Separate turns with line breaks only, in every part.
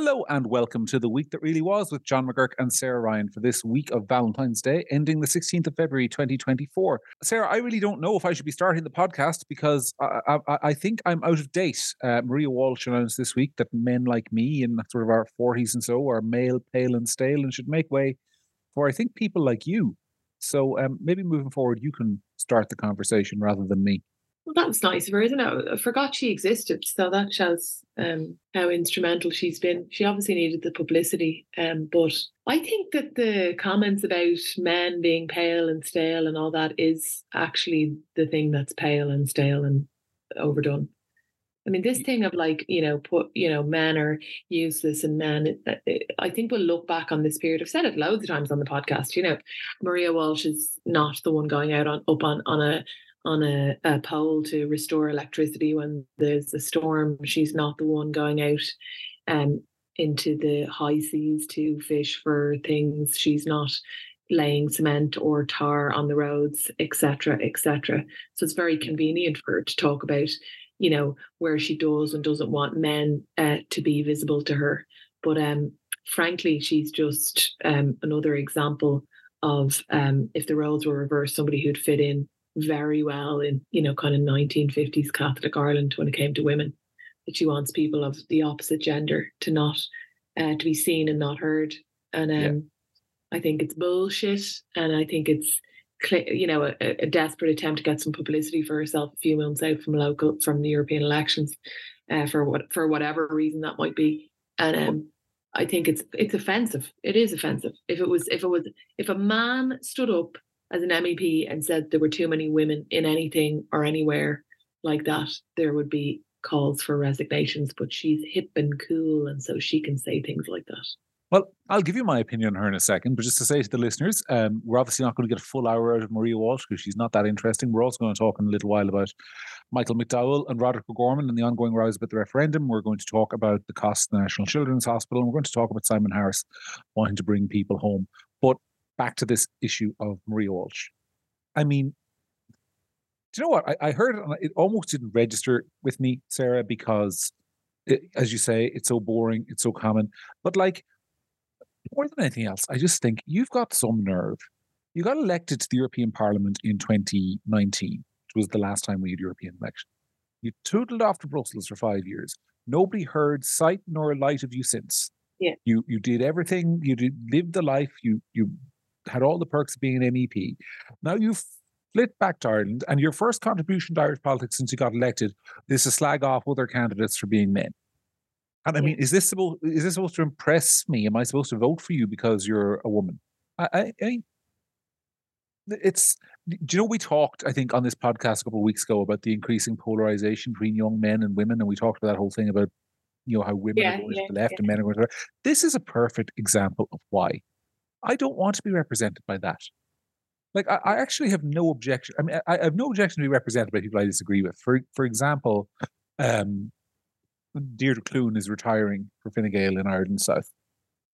Hello and welcome to the week that really was with John McGurk and Sarah Ryan for this week of Valentine's Day, ending the 16th of February 2024. Sarah, I really don't know if I should be starting the podcast because I, I, I think I'm out of date. Uh, Maria Walsh announced this week that men like me in sort of our 40s and so are male, pale, and stale and should make way for, I think, people like you. So um, maybe moving forward, you can start the conversation rather than me.
Well, that's nice of her, isn't it? I forgot she existed, so that shows um, how instrumental she's been. She obviously needed the publicity, um, but I think that the comments about men being pale and stale and all that is actually the thing that's pale and stale and overdone. I mean, this thing of like, you know, put, you know, men are useless and men, I think we'll look back on this period. I've said it loads of times on the podcast, you know, Maria Walsh is not the one going out on up on, on a on a, a pole to restore electricity when there's a storm. She's not the one going out um, into the high seas to fish for things. She's not laying cement or tar on the roads, etc., etc. So it's very convenient for her to talk about, you know, where she does and doesn't want men uh, to be visible to her. But um, frankly, she's just um, another example of um, if the roles were reversed, somebody who'd fit in very well in, you know, kind of 1950s Catholic Ireland when it came to women. That she wants people of the opposite gender to not uh, to be seen and not heard. And um, yeah. I think it's bullshit, and I think it's you know a, a, desperate attempt to get some publicity for herself a few months out from local from the European elections, uh, for what for whatever reason that might be. And um, I think it's it's offensive. It is offensive. If it was if it was if a man stood up as an MEP and said there were too many women in anything or anywhere like that, there would be calls for resignations. But she's hip and cool, and so she can say things like that.
Well, I'll give you my opinion on her in a second, but just to say to the listeners, um, we're obviously not going to get a full hour out of Maria Walsh because she's not that interesting. We're also going to talk in a little while about Michael McDowell and Roderick O'Gorman and the ongoing rise about the referendum. We're going to talk about the cost of the National Children's Hospital, and we're going to talk about Simon Harris wanting to bring people home. But back to this issue of Maria Walsh. I mean, do you know what? I, I heard it, it almost didn't register with me, Sarah, because it, as you say, it's so boring, it's so common. But like, more than anything else, I just think you've got some nerve. You got elected to the European Parliament in 2019, which was the last time we had European election. You tootled off to Brussels for five years. Nobody heard sight nor light of you since.
Yeah.
You you did everything. You did live the life. You you had all the perks of being an MEP. Now you've flit back to Ireland, and your first contribution to Irish politics since you got elected is to slag off other candidates for being men. And I mean, is this supposed is this supposed to impress me? Am I supposed to vote for you because you're a woman? I, I, I it's do you know we talked I think on this podcast a couple of weeks ago about the increasing polarization between young men and women, and we talked about that whole thing about you know how women yeah, are going yeah, to the left yeah. and men are going to the right. This is a perfect example of why I don't want to be represented by that. Like, I, I actually have no objection. I mean, I, I, have no objection to be represented by people I disagree with. For for example, um, Deirdre Clune is retiring for Fine Gael in Ireland South,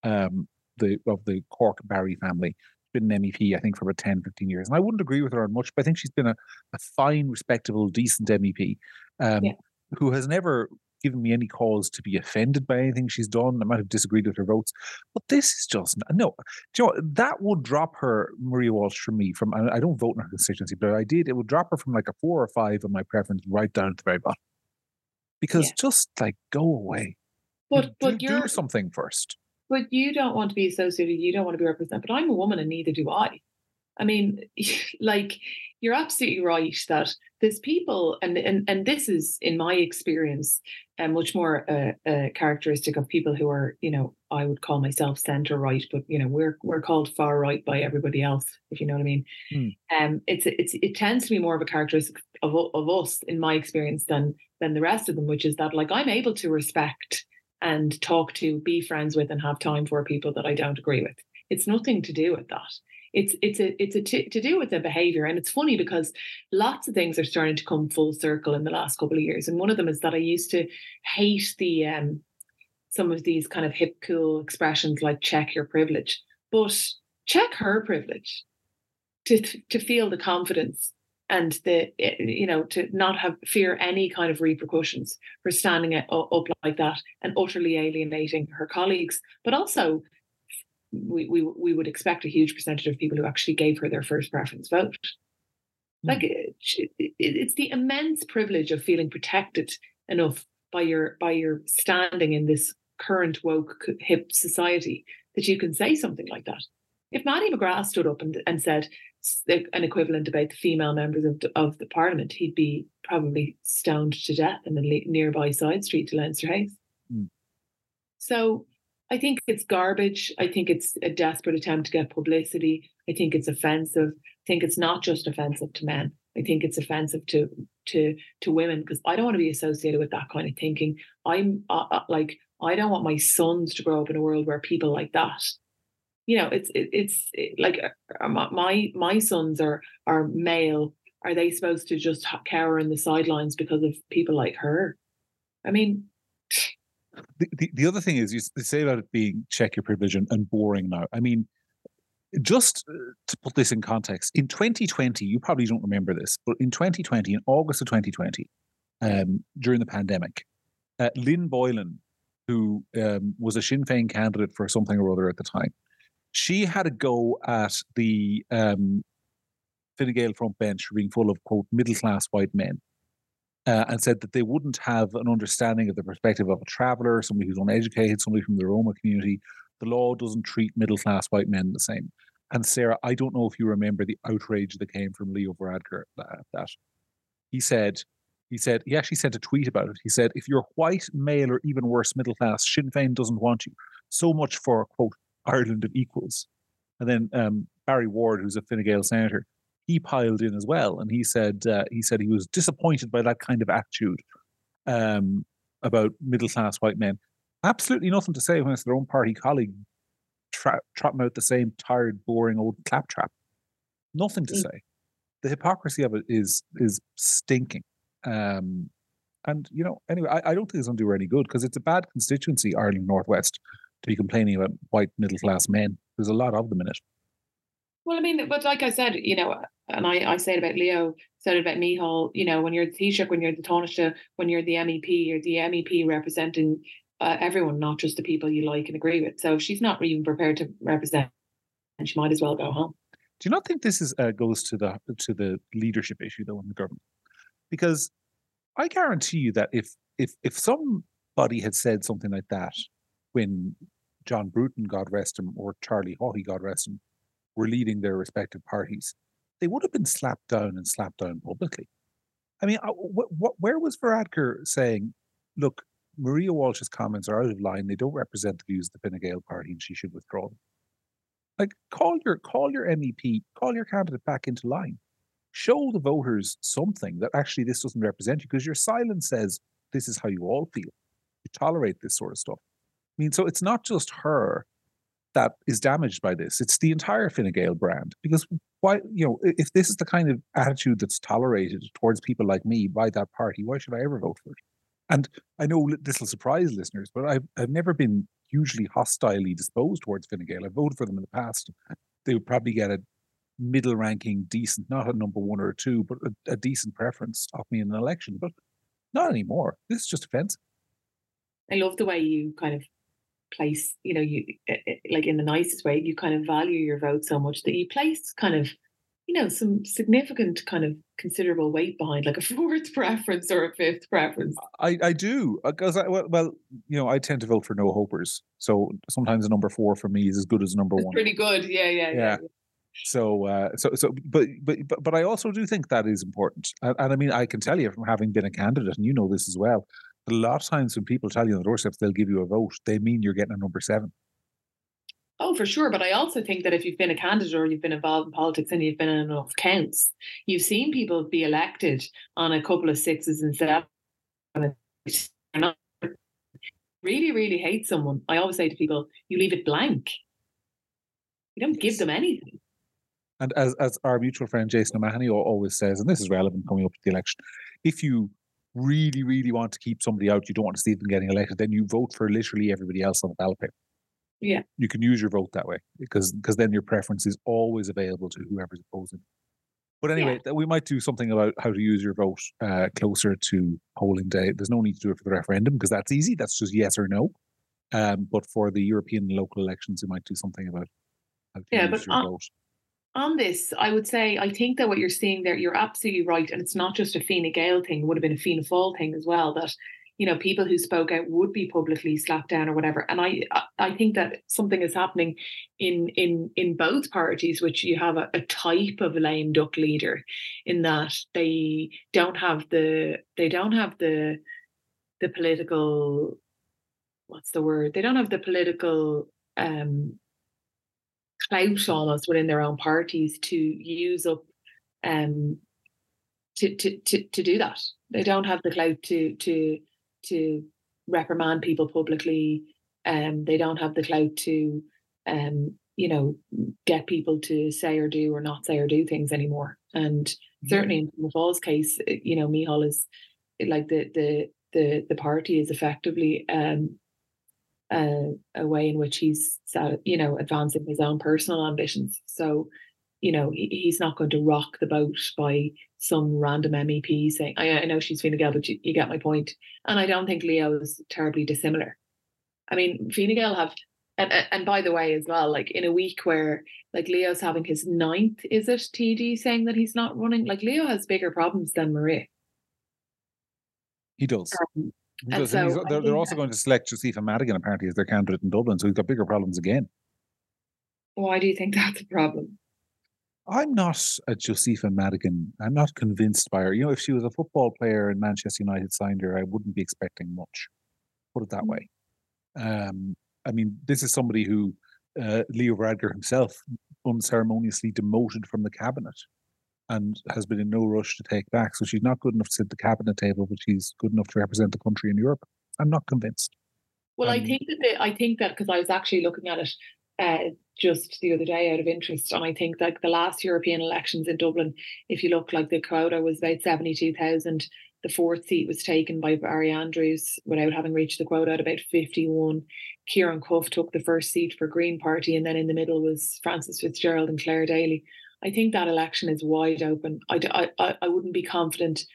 um, the of the Cork Barry family. She's been an MEP, I think, for about 10, 15 years. And I wouldn't agree with her on much, but I think she's been a, a fine, respectable, decent MEP um, yeah. who has never given me any cause to be offended by anything she's done. I might have disagreed with her votes, but this is just no. Do you know that would drop her Maria Walsh from me. From I don't vote in her constituency, but I did. It would drop her from like a four or five on my preference right down at the very bottom. Because yeah. just like go away,
but but
do, do something first.
But you don't want to be associated. You don't want to be represented. But I'm a woman, and neither do I. I mean, like you're absolutely right that there's people, and and and this is in my experience, and much more a, a, characteristic of people who are, you know, I would call myself center right, but you know, we're we're called far right by everybody else, if you know what I mean. Hmm. Um, it's it's it tends to be more of a characteristic of of us, in my experience, than than the rest of them, which is that like I'm able to respect and talk to, be friends with, and have time for people that I don't agree with. It's nothing to do with that it's it's a it's a t- to do with the behavior. And it's funny because lots of things are starting to come full circle in the last couple of years. And one of them is that i used to hate the um some of these kind of hip cool expressions like check your privilege but check her privilege to to feel the confidence and the eh, you know to not have fear any kind of repercussions for standing up like that and utterly alienating her colleagues. But also we, we we would expect a huge percentage of people who actually gave her their first preference vote mm. like it, it, it's the immense privilege of feeling protected enough by your by your standing in this current woke hip society that you can say something like that if Mattie McGrath stood up and, and said an equivalent about the female members of the, of the parliament, he'd be probably stoned to death in the nearby side street to Leinster House. Mm. So I think it's garbage. I think it's a desperate attempt to get publicity. I think it's offensive. I think it's not just offensive to men. I think it's offensive to to to women because I don't want to be associated with that kind of thinking. I'm uh, uh like I don't want my sons to grow up in a world where people like that you know it's it, it's it, like uh, my my sons are are male are they supposed to just cower in the sidelines because of people like her i mean
the, the, the other thing is you say about it being check your privilege and, and boring now i mean just uh, to put this in context in 2020 you probably don't remember this but in 2020 in august of 2020 um, during the pandemic uh, lynn boylan who um, was a Sinn Féin candidate for something or other at the time, she had a go at the um, Fine Gael front bench being full of quote middle class white men. Uh, and said that they wouldn't have an understanding of the perspective of a traveller, somebody who's uneducated, somebody from the Roma community. The law doesn't treat middle class white men the same. And Sarah, I don't know if you remember the outrage that came from Leo Varadkar at that. He said, he said, he actually sent a tweet about it. He said, if you're white, male, or even worse, middle class, Sinn Féin doesn't want you. So much for, quote, Ireland of equals. And then um, Barry Ward, who's a Fine Gael senator, he piled in as well, and he said uh, he said he was disappointed by that kind of attitude um, about middle class white men. Absolutely nothing to say when it's their own party colleague tra- trotting out the same tired, boring old claptrap. Nothing to mm. say. The hypocrisy of it is is stinking. Um, and you know, anyway, I, I don't think it's going to do her any good because it's a bad constituency, Ireland Northwest to be complaining about white middle class men. There's a lot of them in it.
Well, I mean, but like I said, you know, and I, I said about Leo, said about Micheál, you know, when you're the Taoiseach, when you're the Taoiseach, when you're the MEP, you're the MEP representing uh, everyone, not just the people you like and agree with. So if she's not even prepared to represent, and she might as well go home.
Do you not think this is uh, goes to the to the leadership issue though in the government? Because I guarantee you that if if if somebody had said something like that when John Bruton, God rest him, or Charlie Haughey, God rest him, were leading their respective parties, they would have been slapped down and slapped down publicly. I mean, uh, what, what, where was Varadkar saying, look, Maria Walsh's comments are out of line. They don't represent the views of the Fine Gael party and she should withdraw them. Like, call your call your MEP, call your candidate back into line. Show the voters something that actually this doesn't represent you because your silence says this is how you all feel. You tolerate this sort of stuff. I mean, so it's not just her that is damaged by this; it's the entire Fine Gael brand. Because why, you know, if this is the kind of attitude that's tolerated towards people like me by that party, why should I ever vote for it? And I know this will surprise listeners, but I've I've never been hugely hostilely disposed towards Fine Gael. I voted for them in the past. They would probably get a middle ranking, decent, not a number one or two, but a, a decent preference of me in an election. But not anymore. This is just offensive.
I love the way you kind of place, you know, you like in the nicest way, you kind of value your vote so much that you place kind of, you know, some significant kind of considerable weight behind like a fourth preference or a fifth preference.
I, I do because I well, well, you know, I tend to vote for no hopers. So sometimes a number four for me is as good as number
it's
one.
Pretty good, yeah, yeah, yeah. yeah.
So, uh, so, so, but, but, but, but I also do think that is important, and, and I mean, I can tell you from having been a candidate, and you know this as well a lot of times when people tell you on the doorsteps they'll give you a vote, they mean you're getting a number seven.
Oh, for sure. But I also think that if you've been a candidate or you've been involved in politics and you've been in enough counts, you've seen people be elected on a couple of sixes and sevens. Really, really hate someone. I always say to people, you leave it blank. You don't give them anything.
And as as our mutual friend Jason O'Mahony always says, and this is relevant coming up to the election, if you really, really want to keep somebody out, you don't want to see them getting elected, then you vote for literally everybody else on the ballot paper.
Yeah.
You can use your vote that way because because then your preference is always available to whoever's opposing. But anyway, yeah. we might do something about how to use your vote uh, closer to polling day. There's no need to do it for the referendum because that's easy. That's just yes or no. Um, but for the European local elections, we might do something about how to
yeah,
use
your on, vote. On this, I would say I think that what you're seeing there, you're absolutely right, and it's not just a Fine Gael thing. It would have been a Fianna Fáil thing as well. That you know people who spoke out would be publicly slapped down or whatever and i i think that something is happening in in in both parties which you have a, a type of lame duck leader in that they don't have the they don't have the the political what's the word they don't have the political um clout almost within their own parties to use up um to, to to to do that. They don't have the clout to to to reprimand people publicly. Um, they don't have the clout to, um, you know, get people to say or do or not say or do things anymore. And mm-hmm. certainly in the Falls case, uh, you know, Micheál is like the the the the party is effectively um, uh, a way in which he's you know advancing his own personal ambitions. So you know, he's not going to rock the boat by some random MEP saying, I, I know she's Fine Gael, but you, you, get my point. And I don't think Leo is terribly dissimilar. I mean, Fine Gael have, and, and by the way, as well, like in a week where like Leo's having his ninth, is it TD saying that he's not running? Like Leo has bigger problems than Maria.
He does. Um, does. So they're, they're also going to select Josepha Madigan apparently as their candidate in Dublin, so he's got bigger problems again.
Why do you think that's a problem?
I'm not a Josepha Madigan. I'm not convinced by her. You know, if she was a football player and Manchester United signed her, I wouldn't be expecting much. Put it that mm. way. Um, I mean, this is somebody who uh, Leo Varadkar himself unceremoniously demoted from the cabinet and has been in no rush to take back. So she's not good enough to sit at the cabinet table, but she's good enough to represent the country in Europe. I'm not convinced.
Well, um, I think that the, I think that because I was actually looking at it, uh, just the other day out of interest. And I think like the last European elections in Dublin, if you look like the quota was about 72,000. The fourth seat was taken by Barry Andrews without having reached the quota at about 51. Ciarán Cuffe took the first seat for Green Party, and then in the middle was Frances Fitzgerald and Clare Daly. I think that election is wide open. I, I, I wouldn't be confident.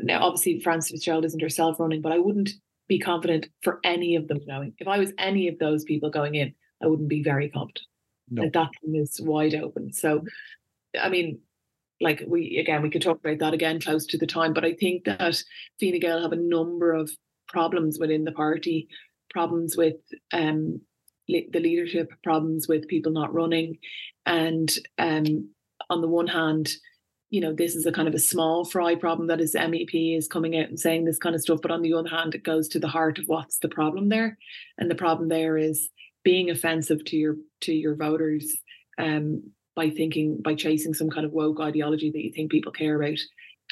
Now, obviously, Frances Fitzgerald isn't herself running, but I wouldn't be confident for any of them going. If I was any of those people going in, I wouldn't be very confident. No. Like that thing is wide open. So, I mean, like we again, we could talk about that again close to the time, but I think that Fine Gael have a number of problems within the party, problems with um, the leadership, problems with people not running, and um, on the one hand, you know, this is a kind of a small fry problem that his MEP is coming out and saying this kind of stuff. But on the other hand, it goes to the heart of what's the problem there. And the problem there is being offensive to your to your voters um, by thinking by chasing some kind of woke ideology that you think people care about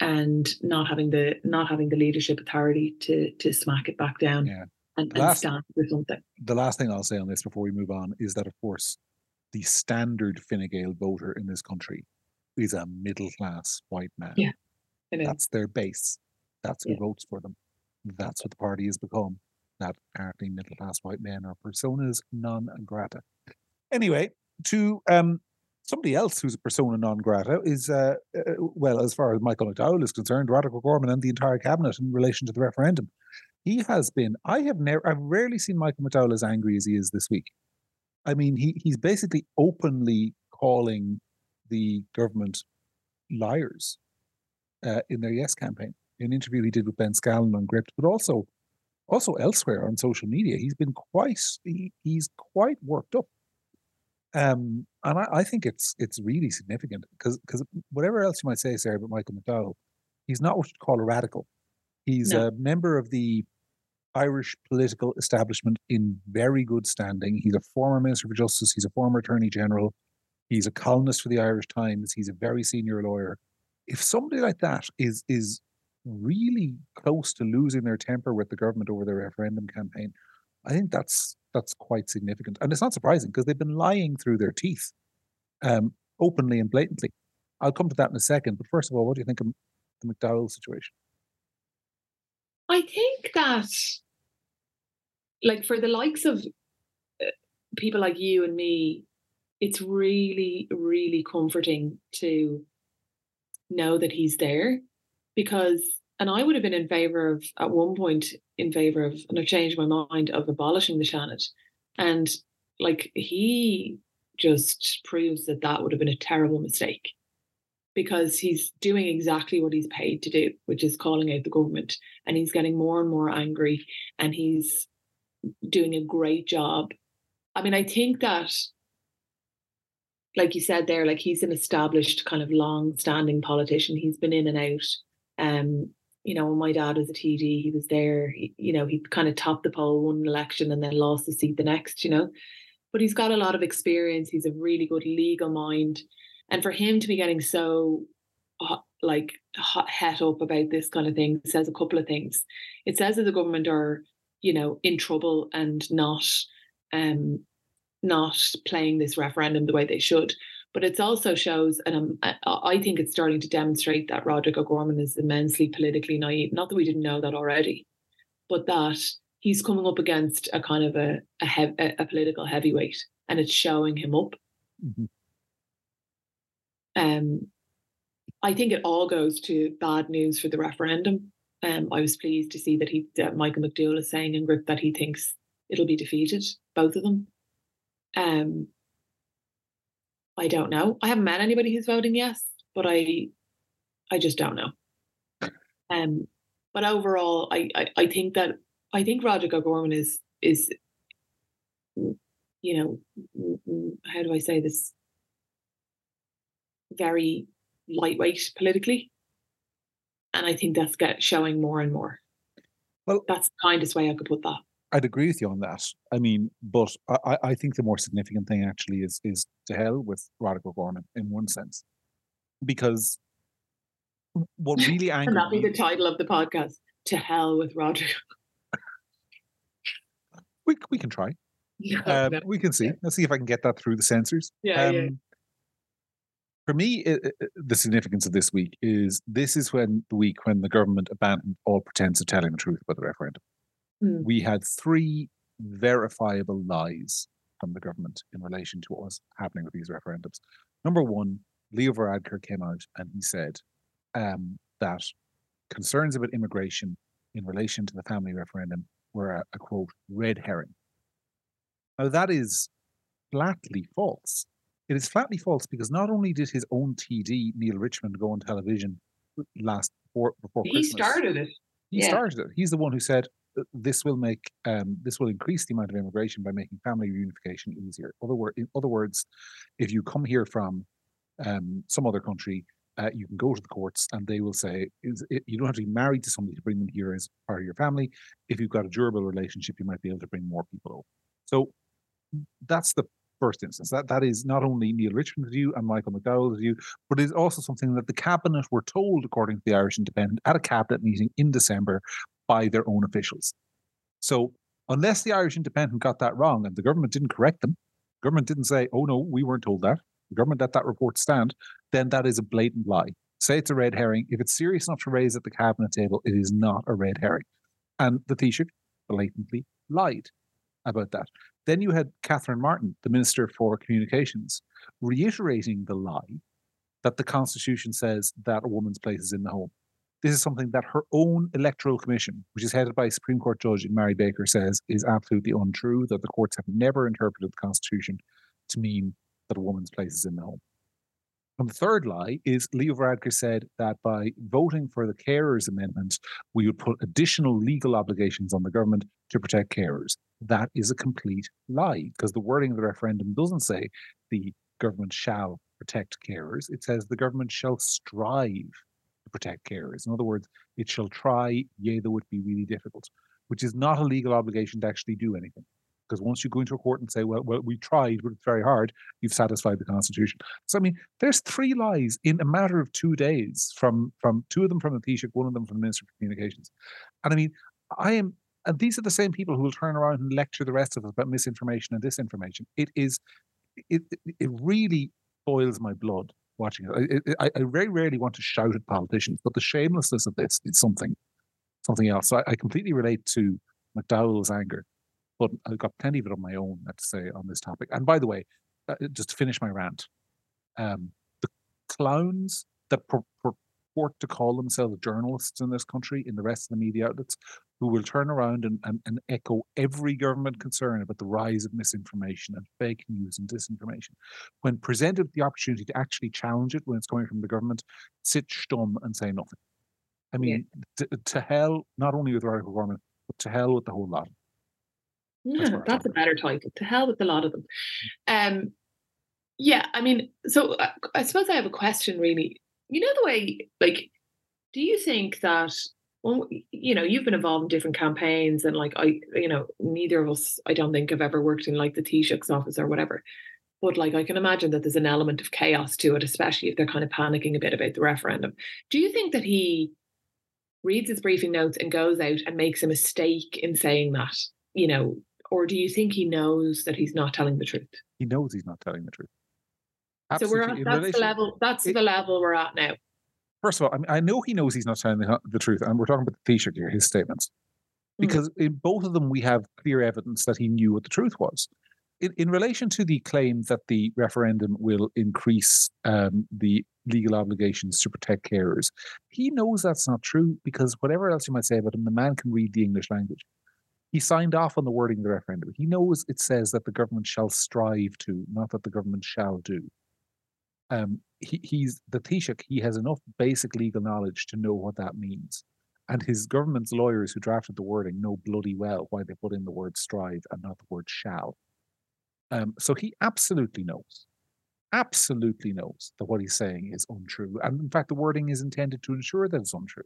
and not having the not having the leadership authority to to smack it back down yeah. and, and last, stand for something.
The last thing I'll say on this before we move on is that of course the standard Fine Gael voter in this country is a middle class white man.
Yeah.
That's their base. That's who yeah. votes for them. That's what the party has become that apparently middle class white men are personas non grata. Anyway, to um, somebody else who's a persona non grata is, uh, uh, well, as far as Michael McDowell is concerned, Roderick O'Gorman and the entire cabinet in relation to the referendum. He has been, I have never, I've rarely seen Michael McDowell as angry as he is this week. I mean, he, he's basically openly calling the government liars uh, in their Yes campaign. In an interview he did with Ben Scallan on Gript, but also also elsewhere on social media, he's been quite he, he's quite worked up. Um, and I, I think it's it's really significant because because whatever else you might say, Sarah, about Michael McDowell, he's not what you'd call a radical. He's no. a member of the Irish political establishment in very good standing. He's a former Minister for Justice. He's a former Attorney General. He's a columnist for the Irish Times. He's a very senior lawyer. If somebody like that is is really close to losing their temper with the government over the referendum campaign. I think that's that's quite significant, and it's not surprising because they've been lying through their teeth, um, openly and blatantly. I'll come to that in a second, but first of all, what do you think of the McDowell situation?
I think that, like, for the likes of uh, people like you and me, it's really, really comforting to know that he's there because and I would have been in favor of at one point in favor of and I've changed my mind of abolishing the Seanad and like he just proves that that would have been a terrible mistake because he's doing exactly what he's paid to do, which is calling out the government. And he's getting more and more angry and he's doing a great job. I mean, I think that, like you said there, like he's an established kind of long standing politician. He's been in and out. Um, you know, when my dad was a TD, he was there, he, you know, he kind of topped the poll, an election and then lost the seat the next, you know. But he's got a lot of experience. He's a really good legal mind and for him to be getting so like hot, het up about this kind of thing says a couple of things. It says that the government are, you know, in trouble and not um not playing this referendum the way they should. But it also shows, and I think it's starting to demonstrate that Roderick O'Gorman is immensely politically naive. Not that we didn't know that already, but that he's coming up against a kind of a a, hev- a political heavyweight, and it's showing him up. Mm-hmm. Um, I think it all goes to bad news for the referendum. Um, I was pleased to see that he, that Michael McDowell is saying in Gript that he thinks it'll be defeated, both of them. Um, I don't know. I haven't met anybody who's voting yes, but I, I just don't know. Um, but overall, I, I, I think that I think Roderick O'Gorman is is, you know, how do I say this? Very lightweight politically. And I think that's get showing more and more. Well, that's the kindest way I could put that.
I'd agree with you on that. I mean, but I, I think the more significant thing actually is is to hell with Roderick O'Gorman in one sense, because what really angers
that be the title of the podcast? To hell with Roderick.
we we can try. No, um. We can see. Let's see if I can get that through the censors.
Yeah, um, yeah
for me, it, it, the significance of this week is this is when the week when the government abandoned all pretense of telling the truth about the referendum. Mm. We had three verifiable lies from the government in relation to what was happening with these referendums. Number one, Leo Varadkar came out and he said um, that concerns about immigration in relation to the family referendum were a, a quote red herring. Now that is flatly false. It is flatly false because not only did his own TD Neale Richmond go on television last before before
he
Christmas,
started it.
He yeah. started it. He's the one who said this will make um, this will increase the amount of immigration by making family reunification easier. Other word, in other words, if you come here from um, some other country, uh, you can go to the courts and they will say it, you don't have to be married to somebody to bring them here as part of your family. If you've got a durable relationship, you might be able to bring more people over. So that's the first instance. That that is not only Neale Richmond's view and Michael McDowell's view, but it is also something that the cabinet were told, according to the Irish Independent, at a cabinet meeting in December by their own officials. So unless the Irish Independent got that wrong and the government didn't correct them, the government didn't say, "Oh no, we weren't told that." The government let that report stand. Then that is a blatant lie. Say it's a red herring. If it's serious enough to raise at the cabinet table, it is not a red herring. And the Taoiseach blatantly lied about that. Then you had Catherine Martin, the Minister for Communications, reiterating the lie that the Constitution says that a woman's place is in the home. This is something that her own electoral commission, which is headed by Supreme Court Judge Mary Baker, says is absolutely untrue, that the courts have never interpreted the Constitution to mean that a woman's place is in the home. And the third lie is Leo Varadkar said that by voting for the carers amendment, we would put additional legal obligations on the government to protect carers. That is a complete lie because the wording of the referendum doesn't say the government shall protect carers. It says the government shall strive to protect carers. In other words, it shall try, yea, though it be really difficult, which is not a legal obligation to actually do anything because once you go into a court and say, well, well, we tried, but it's very hard, you've satisfied the Constitution. So I mean, there's three lies in a matter of two days from from two of them from the Taoiseach, one of them from the Minister of Communications. And I mean, I am and these are the same people who will turn around and lecture the rest of us about misinformation and disinformation. It is it it really boils my blood watching it. I, I, I very rarely want to shout at politicians, but the shamelessness of this is something something else. So I, I completely relate to McDowell's anger but I've got plenty of it on my own, to say, on this topic. And by the way, uh, just to finish my rant, um, the clowns that purport to call themselves journalists in this country, in the rest of the media outlets, who will turn around and, and, and echo every government concern about the rise of misinformation and fake news and disinformation. When presented with the opportunity to actually challenge it when it's coming from the government, sit stum and say nothing. I mean, yeah. to, to, hell, not only with Roderick O'Gorman, but to hell with the whole lot.
That's, yeah, that's a better title. To hell with a lot of them. Um, yeah, I mean, so I, uh, I suppose I have a question really. You know, the way, like, do you think that well, you know, you've been involved in different campaigns, and like I, you know, neither of us, I don't think, have ever worked in like the Taoiseach's office or whatever. But like, I can imagine that there's an element of chaos to it, especially if they're kind of panicking a bit about the referendum. Do you think that he reads his briefing notes and goes out and makes a mistake in saying that, you know, or do you think he knows that he's not telling the truth?
He knows he's not telling the truth.
Absolutely. So we're at, that's relation, the level. That's it, the level we're at now.
First of all, I, mean, I know he knows he's not telling the, the, truth, and we're talking about the Taoiseach here, his statements, hmm. because mm. in both of them we have clear evidence that he knew what the truth was. In, in relation to the claim that the referendum will increase um, the legal obligations to protect carers, he knows that's not true because whatever else you might say about him, the man can read the English language. He signed off on the wording of the referendum. He knows it says that the government shall strive to, not that the government shall do um, he, he's the Taoiseach, he has enough basic legal knowledge to know what that means. And his government's lawyers who drafted the wording know bloody well why they put in the word strive and not the word shall. Um, so he absolutely knows, absolutely knows that what he's saying is untrue. And in fact, the wording is intended to ensure that it's untrue.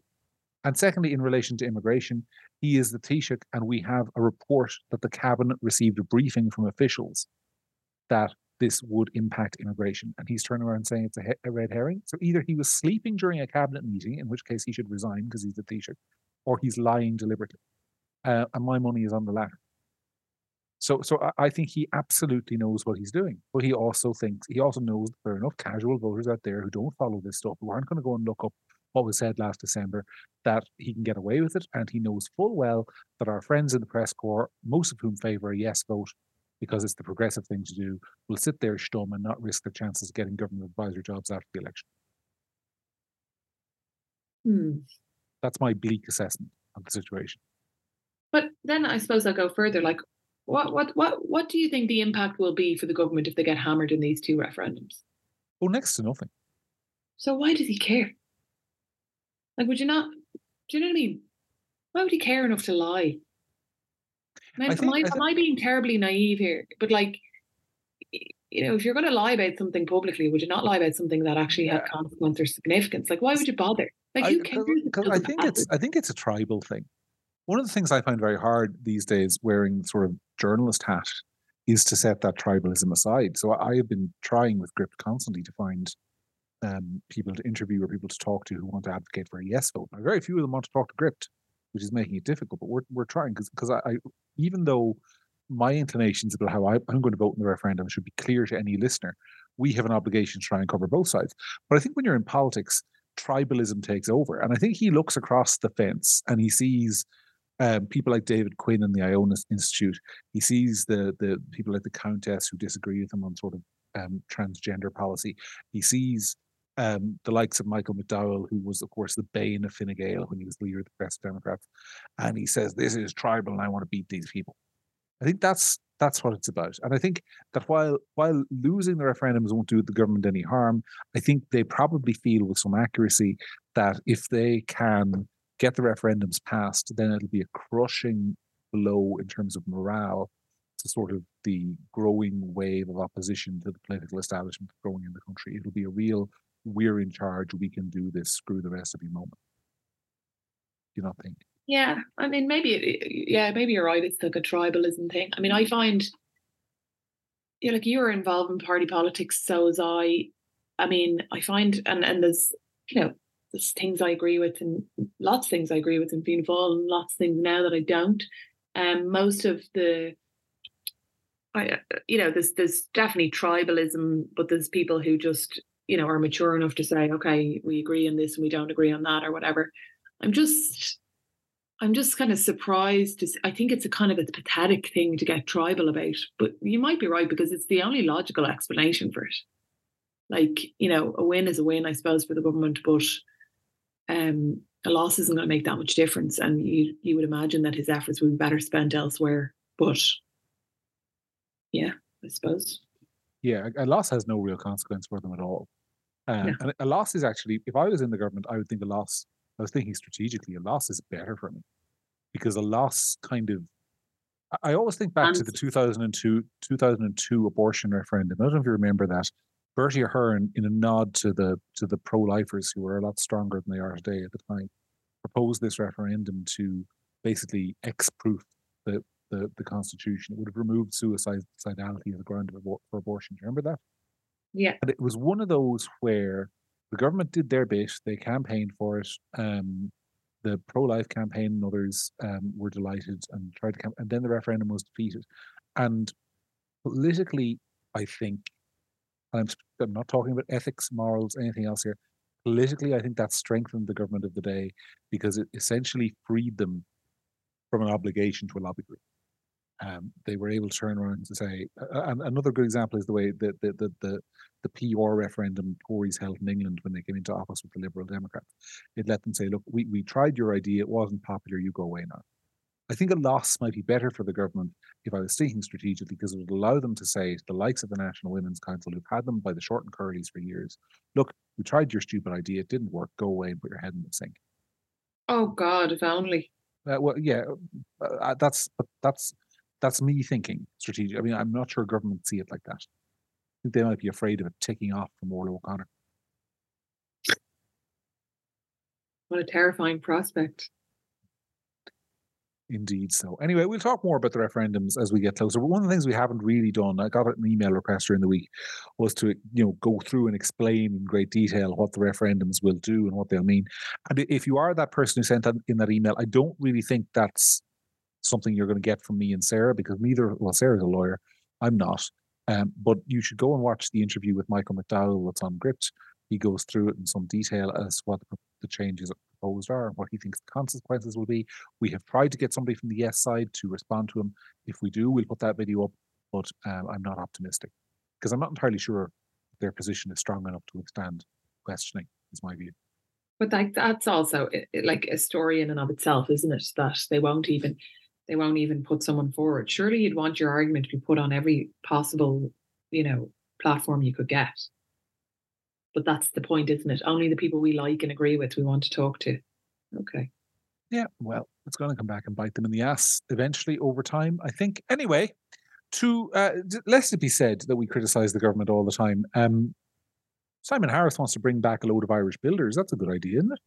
And secondly, in relation to immigration, he is the Taoiseach, and we have a report that the cabinet received a briefing from officials that this would impact immigration. And he's turning around saying it's a, he- a, red herring. So either he was sleeping during a cabinet meeting, in which case he should resign because he's a Taoiseach, or he's lying deliberately. Uh, and my money is on the latter. So, so I, I think he absolutely knows what he's doing. But he also thinks he also knows there are enough casual voters out there who don't follow this stuff, who aren't going to go and look up what was said last December, that he can get away with it. And he knows full well that our friends in the press corps, most of whom favour a yes vote, because it's the progressive thing to do, will sit there stum and not risk their chances of getting government advisor jobs after the election.
Hmm.
That's my bleak assessment of the situation.
But then I suppose I'll go further. Like, what, what, what, what do you think the impact will be for the government if they get hammered in these two referendums?
Well, next to nothing.
So why does he care? Like, would you not? Do you know what I mean? Why would he care enough to lie? I think, am, I, I am I being terribly naive here? But like, you know, if you're going to lie about something publicly, would you not lie about something that actually had consequence or significance? Like, why would you bother? Like, cares?
Because I think it's I think it's a tribal thing. One of the things I find very hard these days, wearing sort of journalist hat, is to set that tribalism aside. So I have been trying with Gript constantly to find um, people to interview or people to talk to who want to advocate for a yes vote. Now, very few of them want to talk to Gript, which is making it difficult. But we're we're trying because because I, I even though my inclinations about how I, am going to vote in the referendum should be clear to any listener, we have an obligation to try and cover both sides. But I think when you're in politics, tribalism takes over. And I think he looks across the fence and he sees um, people like David Quinn and the Iona Institute. He sees the the people like the Countess who disagree with him on sort of um, transgender policy. He sees um, the likes of Michael McDowell, who was, of course, the bane of Fine Gael when he was leader of the Progressive Democrats, and he says this is tribal, and I want to beat these people. I think that's that's what it's about, and I think that while while losing the referendums won't do the government any harm, I think they probably feel with some accuracy that if they can get the referendums passed, then it'll be a crushing blow in terms of morale to sort of the growing wave of opposition to the political establishment growing in the country. It'll be a real we're in charge, we can do this, screw the you moment. Do you not think?
Yeah, I mean, maybe, yeah, maybe you're right. It's like a tribalism thing. I mean, I find, yeah, like you are involved in party politics, so as I. I mean, I find, and and there's, you know, there's things I agree with, and lots of things I agree with in Fianna Fáil, and lots of things now that I don't. Um, most of the I, you know, there's there's definitely tribalism, but there's people who just you know, are mature enough to say, okay, we agree on this and we don't agree on that or whatever. I'm just, I'm just kind of surprised. To, I think it's a kind of a pathetic thing to get tribal about, but you might be right because it's the only logical explanation for it. Like, you know, a win is a win, I suppose, for the government, but um, a loss isn't going to make that much difference, and you you would imagine that his efforts would be better spent elsewhere. But yeah, I suppose.
Yeah, a loss has no real consequence for them at all. Um. And a loss is actually, if I was in the government, I would think a loss. I was thinking strategically, a loss is better for me because a loss kind of. I- I always think back to the 2002 2002 abortion referendum. I don't know if you remember that. Bertie Ahern, in a nod to the to the pro-lifers who were a lot stronger than they are today at the time, proposed this referendum to basically X-proof the, the the Constitution. It would have removed suicide suicidality as a ground for abortion. Do you remember that?
Yeah,
And it was one of those where the government did their bit, they campaigned for it. Um, the pro-life campaign and others um, were delighted and tried to camp, and then the referendum was defeated. And politically, I think, and I'm, I'm not talking about ethics, morals, anything else here. Politically, I think that strengthened the government of the day because it essentially freed them from an obligation to a lobby group. Um, they were able to turn around and say, uh, another good example is the way the the the the, the PR referendum Tories held in England when they came into office with the Liberal Democrats. It let them say, look, we, we tried your idea, it wasn't popular, you go away now. I think a loss might be better for the government if I was thinking strategically, because it would allow them to say to the likes of the National Women's Council, who've had them by the short and curlies for years, look, we tried your stupid idea, it didn't work, go away and put your head in the sink.
Oh God, if only.
Uh, well, yeah, uh, uh, that's that's that's me thinking strategic. I mean, I'm not sure government see it like that. I think they might be afraid of it ticking off from Orla O'Connor.
What a terrifying prospect.
Indeed. So anyway, we'll talk more about the referendums as we get closer. But one of the things we haven't really done, I got an email request during the week, was to you know go through and explain in great detail what the referendums will do and what they'll mean. And if you are that person who sent in that email, I don't really think that's something you're going to get from me and Sarah because neither well, Sarah's a lawyer, I'm not. Um, but you should go and watch the interview with Michael McDowell that's on Gript. He goes through it in some detail as to what the, changes proposed are and what he thinks the consequences will be. We have tried to get somebody from the yes side to respond to him. If we do, we'll put that video up, but um, I'm not optimistic because I'm not entirely sure their position is strong enough to withstand questioning, is my view.
But like that's also like a story in and of itself, isn't it? That they won't even they won't even put someone forward. Surely you'd want your argument to be put on every possible, you know, platform you could get. But that's the point, isn't it? Only the people we like and agree with we want to talk to. Okay.
Yeah, well, it's going to come back and bite them in the ass eventually over time, I think. Anyway, to uh, lest it be said that we criticize the government all the time, um, Simon Harris wants to bring back a load of Irish builders. That's a good idea, isn't it?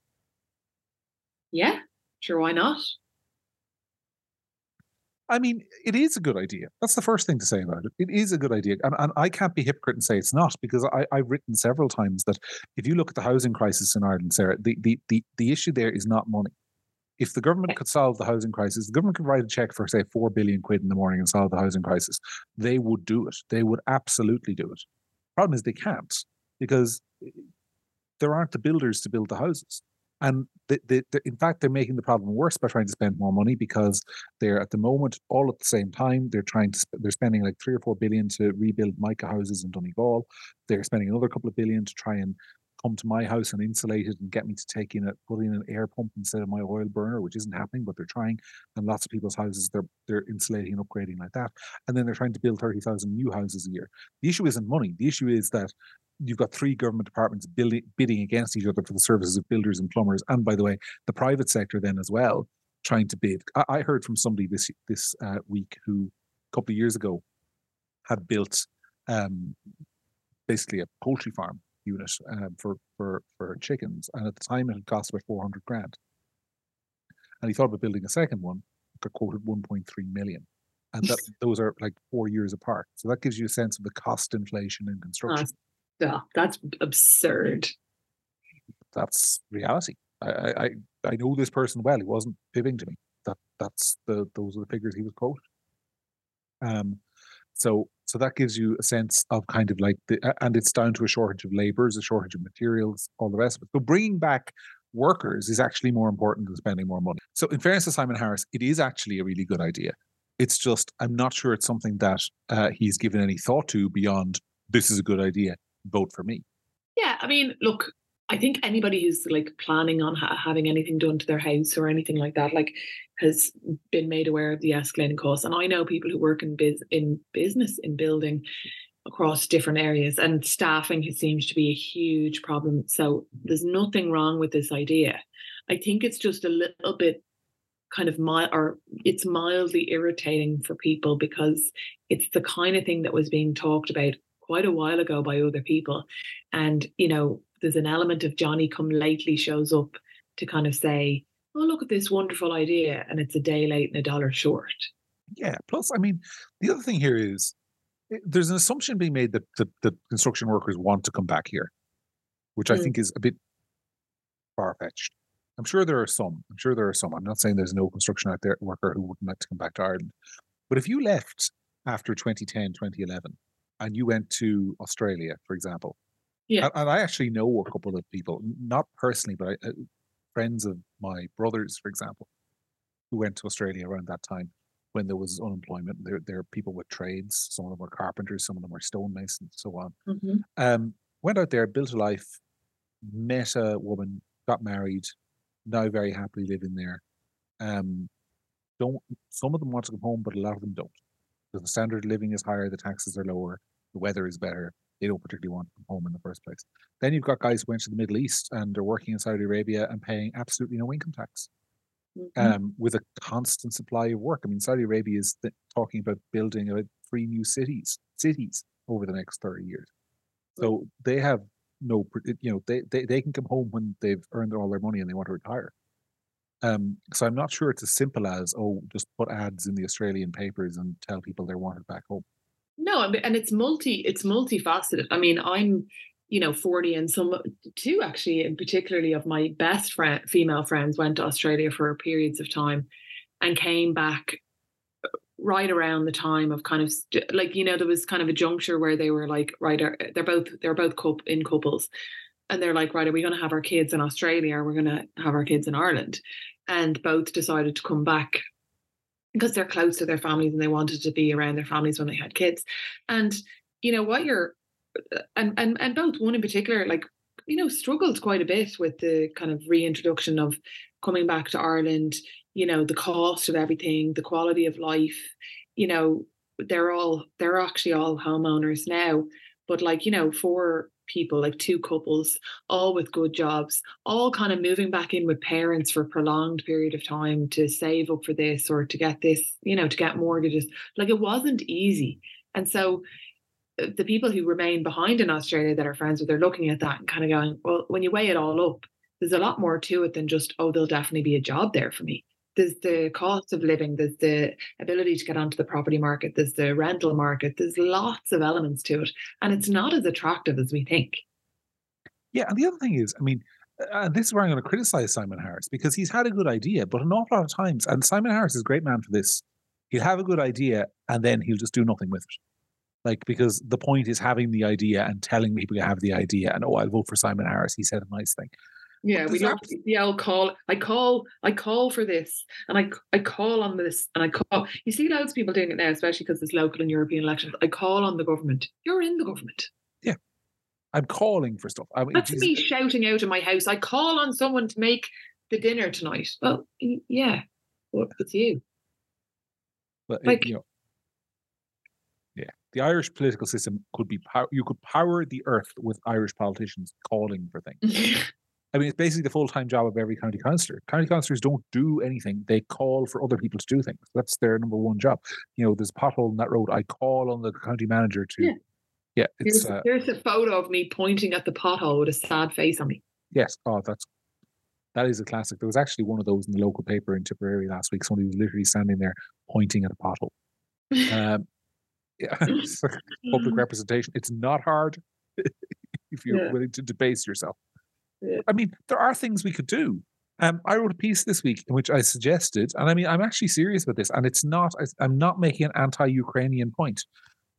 Yeah, sure, why not?
I mean, it is a good idea. That's the first thing to say about it. It is a good idea. And, and I can't be hypocrite and say it's not because I, I've written several times that if you look at the housing crisis in Ireland, Sarah, the, the, the, the issue there is not money. If the government could solve the housing crisis, the government could write a check for, say, 4 billion quid in the morning and solve the housing crisis. They would do it. They would absolutely do it. Problem is, they can't because eh, there aren't the builders to build the houses. And the, the, the, in fact, they're making the problem worse by trying to spend more money because they're at the moment all at the same time. They're trying to sp- they're spending like three or four billion to rebuild mica houses in Donegal. They're spending another couple of billion to try and come to my house and insulate it and get me to take in a put in an air pump instead of my oil burner, which isn't happening, but they're trying. And lots of people's houses they're they're insulating and upgrading like that. And then they're trying to build thirty thousand new houses a year. The issue isn't money. The issue is that you've got three government departments building, bidding against each other for the services of builders and plumbers, and by the way, the private sector then as well trying to bid. I, I heard from somebody this this uh, week who a couple of years ago had built um, basically a poultry farm unit um, for for for chickens, and at the time it had cost about four hundred grand, and he thought about building a second one, got quoted one point three million. And that those are like four years apart. So that gives you a sense of the cost inflation in construction.
Stop. That's absurd.
that's reality. I, I I- I know this person well. He wasn't fibbing to me. That that's the those are the figures he was quoted. Um, so so that gives you a sense of kind of like the and it's down to a shortage of laborers, a shortage of materials, all the rest of it. So bringing back workers is actually more important than spending more money. So in fairness to Simon Harris, it is actually a really good idea. It's just I'm not sure it's something that uh, he's given any thought to beyond this is a good idea. Vote for me.
Yeah, I mean, look, I think anybody who's like planning on ha- having anything done to their house or anything like that, like, has been made aware of the escalating costs. And I know people who work in biz in business in building across different areas, and staffing has seems to be a huge problem. So there's nothing wrong with this idea. I think it's just a little bit kind of mild or it's mildly irritating for people because it's the kind of thing that was being talked about quite a while ago by other people and you know there's an element of Johnny come lately shows up to kind of say, oh, look at this wonderful idea. And it's a day late and a dollar short.
Yeah. Plus, I mean, the other thing here is eh, there's an assumption being made that the, the construction workers want to come back here, which I mm. think is a bit far fetched. I'm sure there are some. I'm sure there are some. I'm not saying there's no construction out there worker who wouldn't like to come back to Ireland. But if you left after 2010, 2011, and you went to Australia, for example,
yeah. And,
I actually know a couple of people, not personally, but I, uh, friends of my brothers, for example, who went to Australia around that time when there was unemployment. There, there are people with trades. Some of them were carpenters, some of them were stonemasons, so on. Mm-hmm. Um, went out there, built a life, met a woman, got married, now very happily living there. Um, don't some of them want to come home, but a lot of them don't. Because the standard of living is higher, the taxes are lower, the weather is better, they don't particularly want to come home in the first place. Then you've got guys who went to the Middle East and they're working in Saudi Arabia and paying absolutely no income tax. Mm-hmm. Um, with a constant supply of work. I mean, Saudi Arabia is th- talking about building about three new cities, cities over the next 30 years. So they have no, you know, they, they, they can come home when they've earned all their money and they want to retire. Um, so I'm not sure it's as simple as, oh, just put ads in the Australian papers and tell people they're wanted back home.
No, and it's multi it's multifaceted. I mean, I'm you know 40 and some two actually and particularly of my best friend female friends went to Australia for periods of time and came back uh, right around the time of kind of like you know there was kind of a juncture where they were like right they're both they're both in couples and they're like right are we going to have our kids in Australia or we're going to have our kids in Ireland and both decided to come back because they're close to their families and they wanted to be around their families when they had kids. And you know what you're uh, and and and both one in particular, like you know, struggled quite a bit with the kind of reintroduction of coming back to Ireland. You know, the cost of everything, the quality of life. You know, they're all they're actually all homeowners now, but like you know, for people, like two couples, all with good jobs, all kind of moving back in with parents for a prolonged period of time to save up for this or to get this, you know, to get mortgages. Like it wasn't easy. And so uh, the people who remain behind in Australia that are friends with, they're looking at that and kind of going, well, when you weigh it all up, there's a lot more to it than just, oh, there'll definitely be a job there for me there's the cost of living, there's the ability to get onto the property market, there's the rental market, there's lots of elements to it. And it's not as attractive as we think.
Yeah. And the other thing is, I mean, uh, this is where I'm going to criticize Simon Harris because he's had a good idea, but an awful lot of times, and Simon Harris is a great man for this, he'll have a good idea and then he'll just do nothing with it. Like, because the point is having the idea and telling people you have the idea and, oh, I'll vote for Simon Harris. He said a nice thing.
Yeah, we love the old call. I call, I call for this, and I I call on this, and I call. You see loads of people doing it now, especially because there's local and European elections. I call on the government. You're in the government.
Yeah, I'm calling for stuff. I mean,
That's me shouting out in my house. I call on someone to make the dinner tonight. Well, yeah, well, it's you.
But like, it, you know, yeah, the Irish political system could be power. You could power the earth with Irish politicians calling for things. I mean, it's basically the full time job of every county councillor. County councillors don't do anything; they call for other people to do things. That's their number one job. You know, there's a pothole in that road. I call on the county manager to. Yeah, yeah
it's. There's, uh, there's a photo of me pointing at the pothole with a sad face on me.
Yes. Oh, that's that is a classic. There was actually one of those in the local paper in Tipperary last week. Somebody was literally standing there pointing at a pothole. Um, yeah, public representation. It's not hard if you're yeah. willing to debase yourself. I mean, there are things we could do. Um, I wrote a piece this week in which I suggested, and I mean, I'm actually serious about this, and it's not, I'm not making an anti Ukrainian point.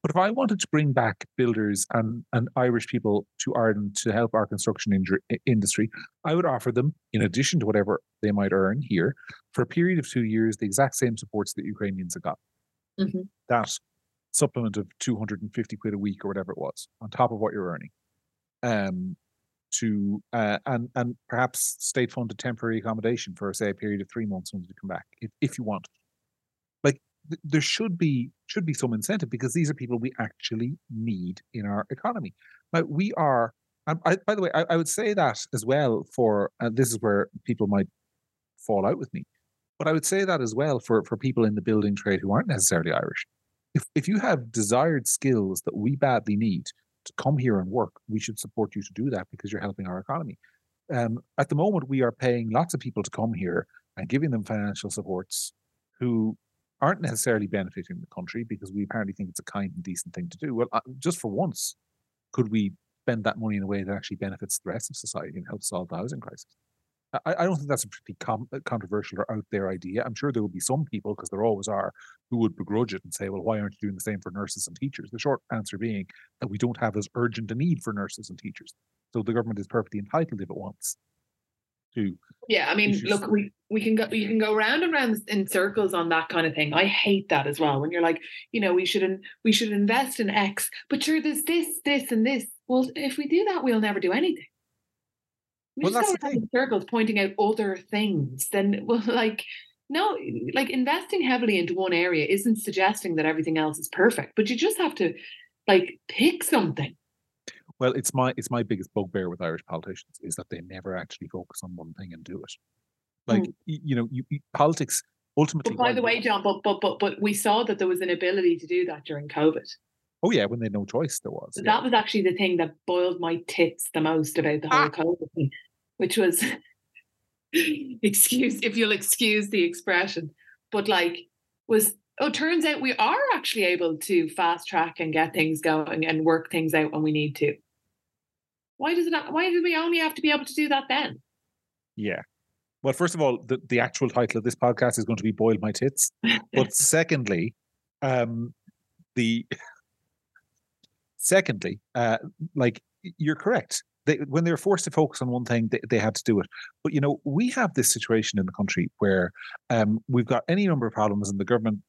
But if I wanted to bring back builders and, and Irish people to Ireland to help our construction in- industry, I would offer them, in addition to whatever they might earn here, for a period of two years, the exact same supports that Ukrainians have got. Mm-hmm. That supplement of 250 quid a week or whatever it was, on top of what you're earning. Um, to uh, and and perhaps state funded temporary accommodation for say a period of three months when you come back if, if you want. Like th- there should be should be some incentive because these are people we actually need in our economy. Now we are I, by the way I, I, would say that as well for and this is where people might fall out with me but i would say that as well for for people in the building trade who aren't necessarily irish. If if you have desired skills that we badly need come here and work, we should support you to do that because you're helping our economy. Um, at the moment, we are paying lots of people to come here and giving them financial supports who aren't necessarily benefiting the country because we apparently think it's a kind and decent thing to do. Well, uh, just for once, could we spend that money in a way that actually benefits the rest of society and helps solve the housing crisis? I, I don't think that's a pretty com- uh, controversial or out there idea. I'm sure there will be some people, because there always are, who would begrudge it and say, well, why aren't you doing the same for nurses and teachers? The short answer being that we don't have as urgent a need for nurses and teachers. So the government is perfectly entitled if it wants to.
Yeah, I mean, issues. look, we, we can go you can go round and round in circles on that kind of thing. I hate that as well. When you're like, you know, we should in, we should invest in X, but sure, there's this, this, and this. Well, if we do that, we'll never do anything we well, just go in circles pointing out other things, then well, like no, like investing heavily into one area isn't suggesting that everything else is perfect, but you just have to like pick something.
Well, it's my it's my biggest bugbear with Irish politicians is that they never actually focus on one thing and do it. Like mm. you, you, know, you, you, politics ultimately.
But by the way, John, but but but but we saw that there was an ability to do that during COVID.
Oh yeah, when they had no choice, there was.
That yeah. was actually the thing that boiled my tits the most about the whole ah. COVID thing which was excuse if you'll excuse the expression, but like was oh turns out we are actually able to fast track and get things going and work things out when we need to. Why does it not, why do we only have to be able to do that then?
Yeah. Well, first of all, the, the actual title of this podcast is going to be Boil My Tits. But secondly, um the secondly, uh like you're correct they, when they were forced to focus on one thing, they, they had to do it. But you know, we have this situation in the country where um, we've got any number of problems, and the government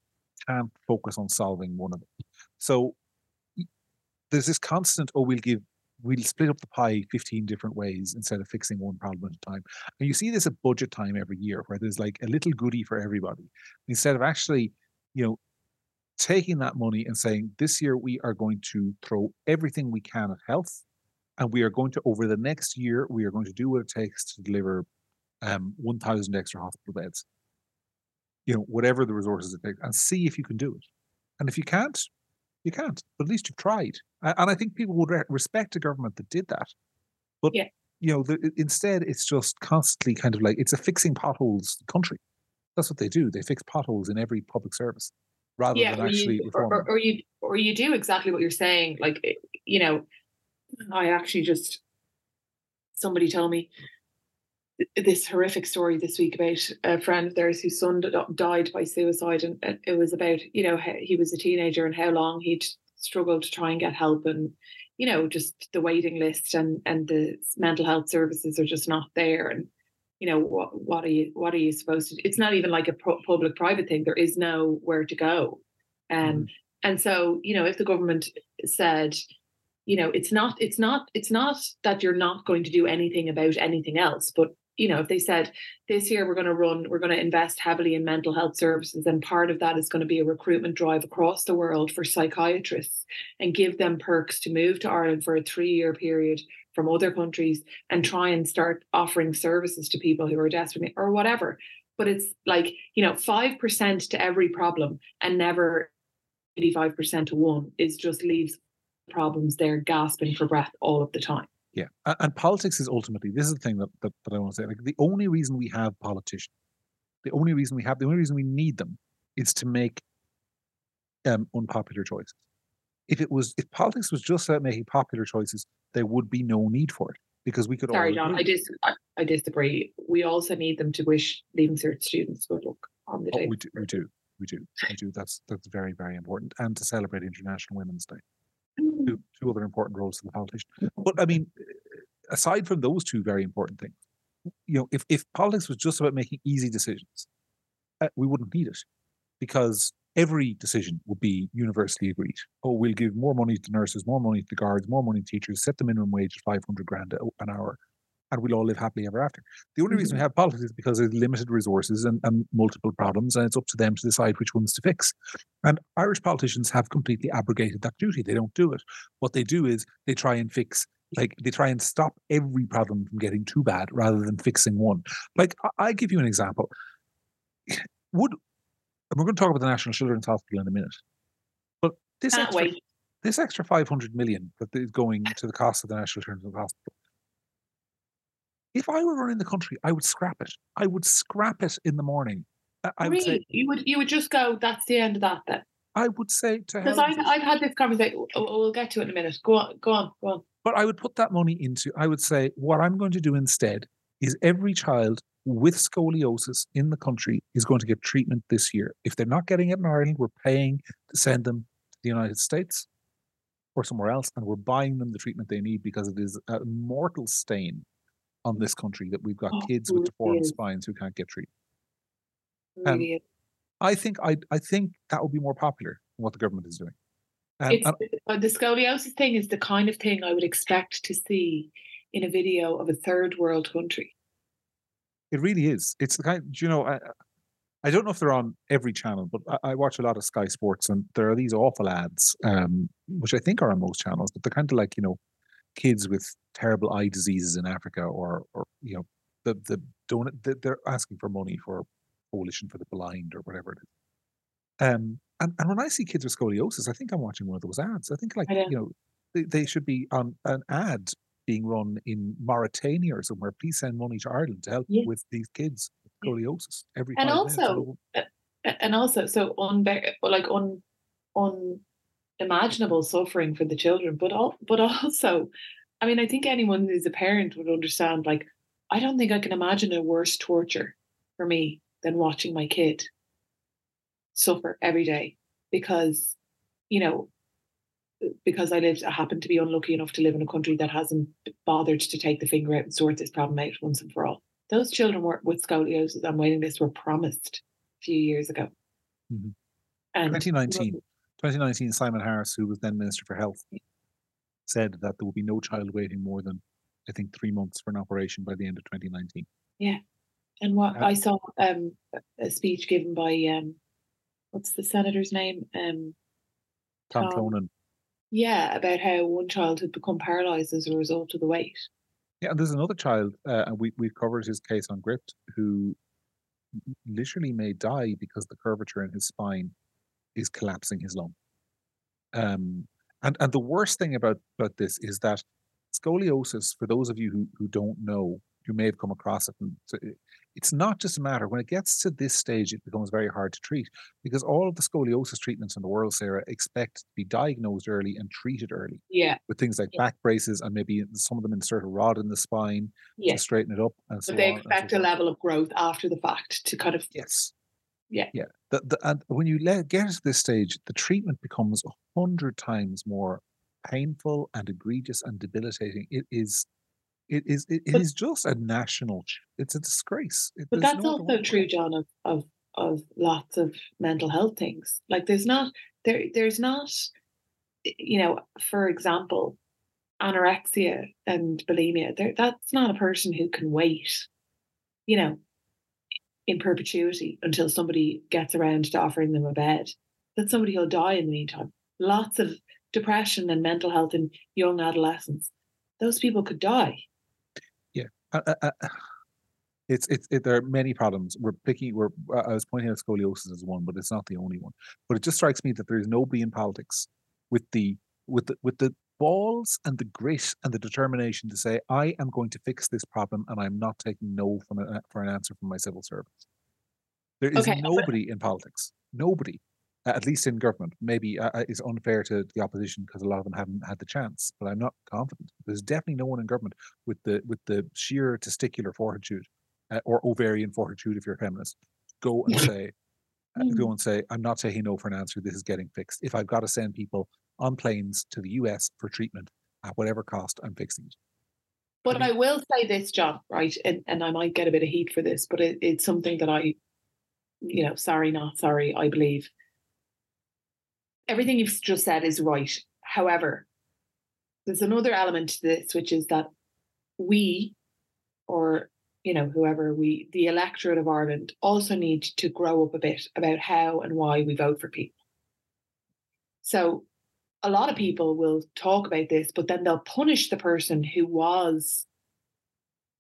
can't focus on solving one of them. So there's this constant, oh, we'll give we'll split up the pie 15 different ways instead of fixing one problem at a time. And you see this at budget time every year where there's like a little goodie for everybody instead of actually, you know, taking that money and saying, this year we are going to throw everything we can at health and we are going to over the next year we are going to do what it takes to deliver um, 1000 extra hospital beds. You know whatever the resources it takes and see if you can do it. And if you can't you can't but at least you've tried. And i think people would re- respect a government that did that. But yeah. you know the, instead it's just constantly kind of like it's a fixing potholes country. That's what they do. They fix potholes in every public service rather yeah, than actually
you, or, or, or you or you do exactly what you're saying like you know I actually just somebody told me this horrific story this week about a friend of theirs whose son died by suicide, and it was about you know he was a teenager and how long he'd struggled to try and get help, and you know just the waiting list and and the mental health services are just not there, and you know what what are you what are you supposed to? Do? It's not even like a pro- public private thing. There is no where to go, and um, mm. and so you know if the government said you know it's not it's not it's not that you're not going to do anything about anything else but you know if they said this year we're going to run we're going to invest heavily in mental health services and part of that is going to be a recruitment drive across the world for psychiatrists and give them perks to move to Ireland for a 3 year period from other countries and try and start offering services to people who are desperate or whatever. But it's like you know 5% to every problem and never 85% to one is just leaves problems they're gasping for breath all of the time.
Yeah and, politics is ultimately this is the thing that, that, that i want to say like the only reason we have politicians the only reason we have the only reason we need them is to make um, unpopular choices. If it was if politics was just about making popular choices there would be no need for it because we could
sorry john I, dis- I, disagree. We also need them to wish leaving cert students good luck on the day
oh, we do we do we do we do. That's that's very very important and to celebrate international women's day two, two other important roles for the politician. But I mean, aside from those two very important things, you know, if, if politics was just about making easy decisions, uh, we wouldn't need it because every decision would be universally agreed. Oh, we'll give more money to nurses, more money to the guards, more money to teachers, set the minimum wage at 500 grand an hour, and we'll all live happily ever after. The only mm-hmm. reason we mm-hmm. have politics is because there's limited resources and, and, multiple problems, and it's up to them to decide which ones to fix. And Irish politicians have completely abrogated that duty. They don't do it. What they do is they try and fix like they try and stop every problem from getting too bad rather than fixing one. Like I, I give you an example. Would and we're going to talk about the National Children's Hospital in a minute. But this extra, this extra 500 million that is going to the cost of the National Children's Hospital, if I were running the country, I would scrap it. I would scrap it in the morning. I
really? Would say, you would you would just go, that's the end of that then?
I would say to
Because I've, I've had this conversation. We'll get to it in a minute. Go on, go on, go on.
But I would put that money into, I would say, what I'm going to do instead is every child with scoliosis in the country is going to get treatment this year. If they're not getting it in Ireland, we're paying to send them to the United States or somewhere else, and we're buying them the treatment they need because it is a mortal stain on this country that we've got oh, kids with deformed spines who can't get treated.
Really
I think I I think that would be more popular than what the government is doing.
Um, it's, uh, the scoliosis thing is the kind of thing I would expect to see in a video of a third world country.
It really is. It's the kind, you know, I, I don't know if they're on every channel, but I, I, watch a lot of Sky Sports, and there are these awful ads, um, which I think are on most channels, but they're kind of like you know, kids with terrible eye diseases in Africa, or or you know, the the donut they're asking for money for coalition for the blind or whatever it is. Um, and, and when I see kids with scoliosis, I think I'm watching one of those ads. I think like you know, they, they should be on an ad being run in Mauritania or somewhere. Please send money to Ireland to help with these kids with scoliosis every
and also and also so un like un unimaginable suffering for the children, but all, but also, I mean, I think anyone who's a parent would understand. Like, I don't think I can imagine a worse torture for me than watching my kid suffer every day because, you know, because I lived, I happened to be unlucky enough to live in a country that hasn't bothered to take the finger out and sort this problem out once and for all. Those children were, with scoliosis and waiting lists were promised a few years ago.
Mm-hmm. And 2019, 2019, Simon Harris, who was then Minister for Health, said that there will be no child waiting more than, I think, three months for an operation by the end of 2019.
Yeah. And what uh, I saw um, a speech given by, um, what's the senator's name? Um,
Tom, Tom Clonan
yeah, about how one child had become paralyzed as a result of the weight.
Yeah, and there's another child, uh, and we we've covered his case on Gript, who literally may die because the curvature in his spine is collapsing his lung. Um, and and the worst thing about about this is that scoliosis, for those of you who who don't know, you may have come across it, and it's not just a matter when it gets to this stage, it becomes very hard to treat because all of the scoliosis treatments in the world, Sarah, expect to be diagnosed early and treated early.
Yeah.
With things like
yeah.
back braces and maybe some of them insert a rod in the spine yeah. to straighten it up. And so
but they expect so a level of growth after the fact to kind of.
Yes.
Yeah.
Yeah. The, the, and when you let, get to this stage, the treatment becomes a hundred times more painful and egregious and debilitating. It is it is it, it but, is just a national. It's a disgrace. It,
but that's no also true, John, of, of of lots of mental health things. Like there's not there there's not you know, for example, anorexia and bulimia. There, that's not a person who can wait, you know, in perpetuity until somebody gets around to offering them a bed. That somebody who'll die in the meantime. Lots of depression and mental health in young adolescents. Those people could die
uh, uh, it's it's it, there are many problems. We're picking. We're I was pointing out scoliosis as one, but it's not the only one. But it just strikes me that there is nobody in politics with the with the with the balls and the grit and the determination to say I am going to fix this problem and I'm not taking no from a, for an answer from my civil servants. There is okay, nobody in politics. Nobody at least in government, maybe uh, uh is unfair to the opposition because a lot of them haven't had the chance. But I'm not confident. There's definitely no one in government with the with the sheer testicular fortitude uh, or ovarian fortitude, if you're a feminist, go and say, uh, go mm. and say, I'm not taking no for an answer. This is getting fixed. If I've got to send people on planes to the US for treatment at whatever cost, I'm fixing it.
But I, mean, I will say this, John, right, and, and I might get a bit of heat for this, but it, it's something that I, you know, sorry, not sorry, I believe everything you've just said is right. However, there's another element to this, which is that we, or you know, whoever we, the electorate of Ireland, also need to grow up a bit about how and why we vote for people. So a lot of people will talk about this, but then they'll punish the person who was,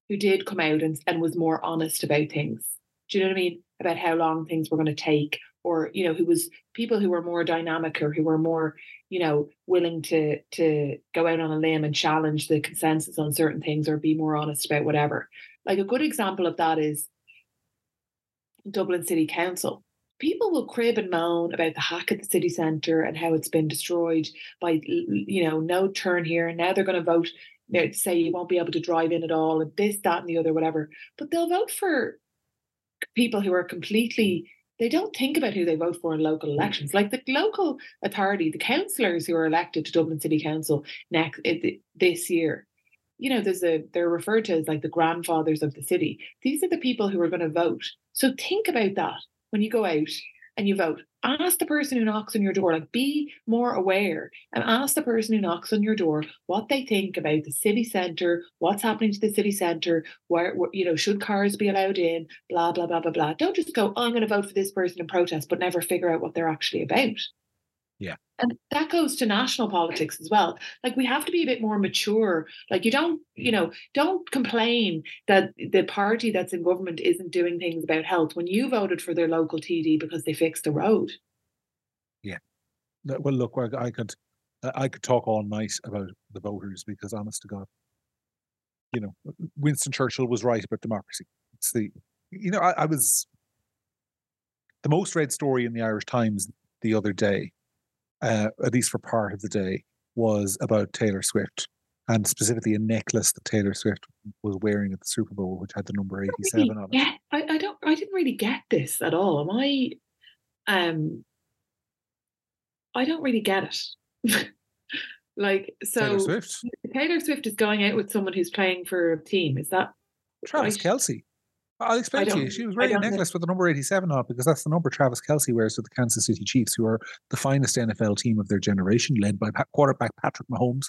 who did come out and, and was more honest about things. Do you know what I mean? About how long things were going to take, or you know, who was people who were more dynamic or who were more, you know, willing to to go out on a limb and challenge the consensus on certain things or be more honest about whatever. Like a good example of that is Dublin City Council people will crib and moan about the hack at the city centre and how it's been destroyed by you know no turn here and now they're going to vote you know, say you won't be able to drive in at all and this that and the other whatever. But they'll vote for people who are completely they don't think about who they vote for in local elections. Like the local authority the councillors who are elected to dublin city council next eh, this year you know there's a they're referred to as like the grandfathers of the city. These are the people who are going to vote. So think about that when you go out and you vote, ask the person who knocks on your door, like be more aware and ask the person who knocks on your door what they think about the city centre, what's happening to the city centre, where, where you know, should cars be allowed in, blah, blah, blah, blah, blah. Don't just go, oh, I'm going to vote for this person in protest, but never figure out what they're actually about.
Yeah.
And that goes to national politics as well. Like we have to be a bit more mature. Like you don't, you mm. know, don't complain that the party that's in government isn't doing things about health when you voted for their local TD because they fixed the road.
Yeah. Well, look, I could, I could talk all night about the voters because, honest to God, you know, Winston Churchill was right about democracy. It's the, you know, I, I was the most read story in the Irish Times the other day uh, at least for part of the day, was about Taylor Swift and specifically a necklace that Taylor Swift was wearing at the Super Bowl, which had the number eighty-seven really, on it.
Yeah, I, I, don't, I didn't really get this at all. Am I? Um, I don't really get it. like, so
Taylor Swift.
Taylor Swift is going out with someone who's playing for a team. Is that
Travis right? Kelce? I'll explain to you. She was wearing a necklace with the number 87 on it because that's the number Travis Kelce wears to the Kansas City Chiefs, who are the finest NFL team of their generation, led by quarterback Patrick Mahomes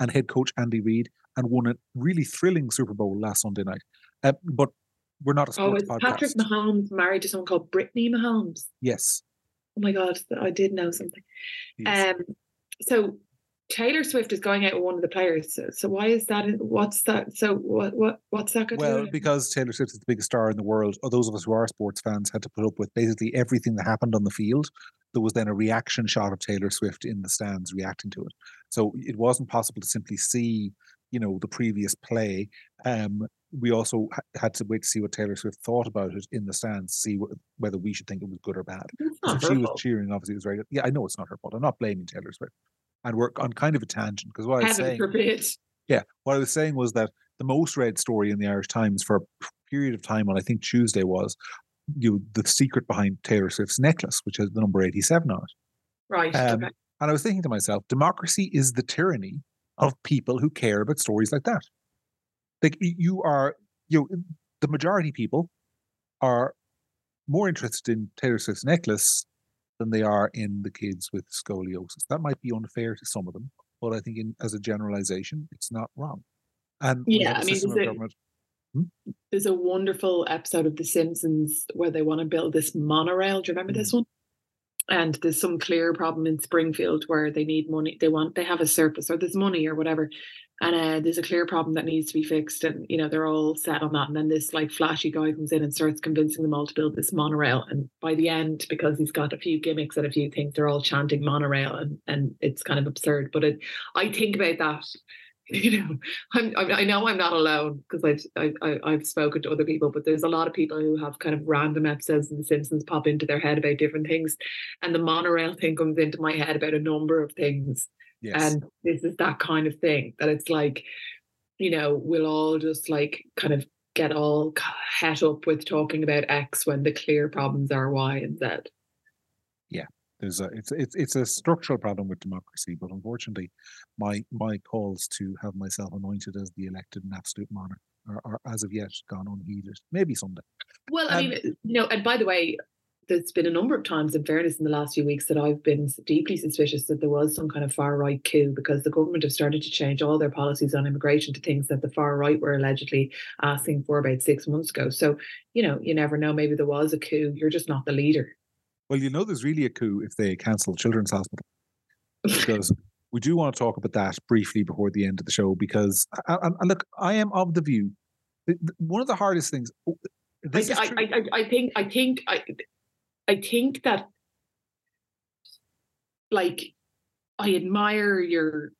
and head coach Andy Reid, and won a really thrilling Super Bowl last Sunday night. Uh, but we're not a oh, sports oh, podcast.
Patrick Mahomes married to someone called Brittany Mahomes?
Yes.
Oh my God, I did know something. Yes. Um, so Taylor Swift is going out with one of the players. So, so why is that? What's that? So what what what's that?
Well, because Taylor Swift is the biggest star in the world. Or those of us who are sports fans had to put up with basically everything that happened on the field. There was then a reaction shot of Taylor Swift in the stands reacting to it. So it wasn't possible to simply see, you know, the previous play. Um, we also had to wait to see what Taylor Swift thought about it in the stands, see whether we should think it was good or bad.
So
she fault. was cheering, obviously, it was very good. Yeah, I know it's not her fault. I'm not blaming Taylor Swift and we're on kind of a tangent because what I was saying,
forbid.
yeah, what I was saying was that the most read story in the Irish Times for a period of time on I think Tuesday was you know, the secret behind Taylor Swift's necklace, which has the number eighty-seven on it.
Right. Um, okay.
And I was thinking to myself, democracy is the tyranny of people who care about stories like that. Like you are, you know, the majority people are more interested in Taylor Swift's necklace than they are in the kids with scoliosis. That might be unfair to some of them, but I think in, as a generalization, it's not wrong. And
yeah, I mean, there's a, hmm? there's a, wonderful episode of The Simpsons where they want to build this monorail. Do you remember mm. this one? And there's some clear problem in Springfield where they need money. They want they have a surplus or there's money or whatever, and uh, there's a clear problem that needs to be fixed and you know they're all set on that. And then this like flashy guy comes in and starts convincing them all to build this monorail. And by the end because he's got a few gimmicks and a few things they're all chanting monorail and and it's kind of absurd. But it, i think about that you know I'm, i know i'm not alone because I've, I, I've spoken to other people but there's a lot of people who have kind of random episodes of the simpsons pop into their head about different things. And the monorail thing comes into my head about a number of things
Yes.
And this is that kind of thing that it's like, you know, we'll all just like kind of get all het up with talking about X when the clear problems are Y and Z.
Yeah. There's a it's it's it's a structural problem with democracy, but unfortunately, my my calls to have myself anointed as the elected and absolute monarch are, are as of yet gone unheeded. Maybe someday.
Well, I um, mean, you know, and by the way, there's been a number of times, in fairness, in the last few weeks that I've been deeply suspicious that there was some kind of far right coup because the government have started to change all their policies on immigration to things that the far right were allegedly asking for about six months ago. So, you know, you never know. Maybe there was a coup. You're just not the leader.
Well, you know, there's really a coup if they cancel Children's Hospital because we do want to talk about that briefly before the end of the show because, and, and look, I am of the view one of the hardest things.
I, I, I, I, think I think I I think that like I admire your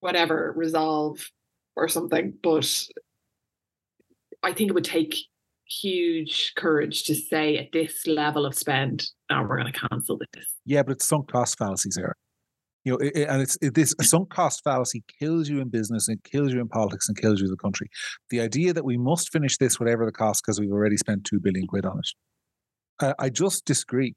whatever resolve or something, but I think it would take huge courage to say at this level of spend, now we're going to cancel this.
Yeah, but it's sunk cost fallacies, Sarah you know, it, and it's it, this sunk cost fallacy kills you in business and kills you in politics and kills you as a country. The idea that we must finish this whatever the cost because we've already spent two billion quid on it, uh, I just disagree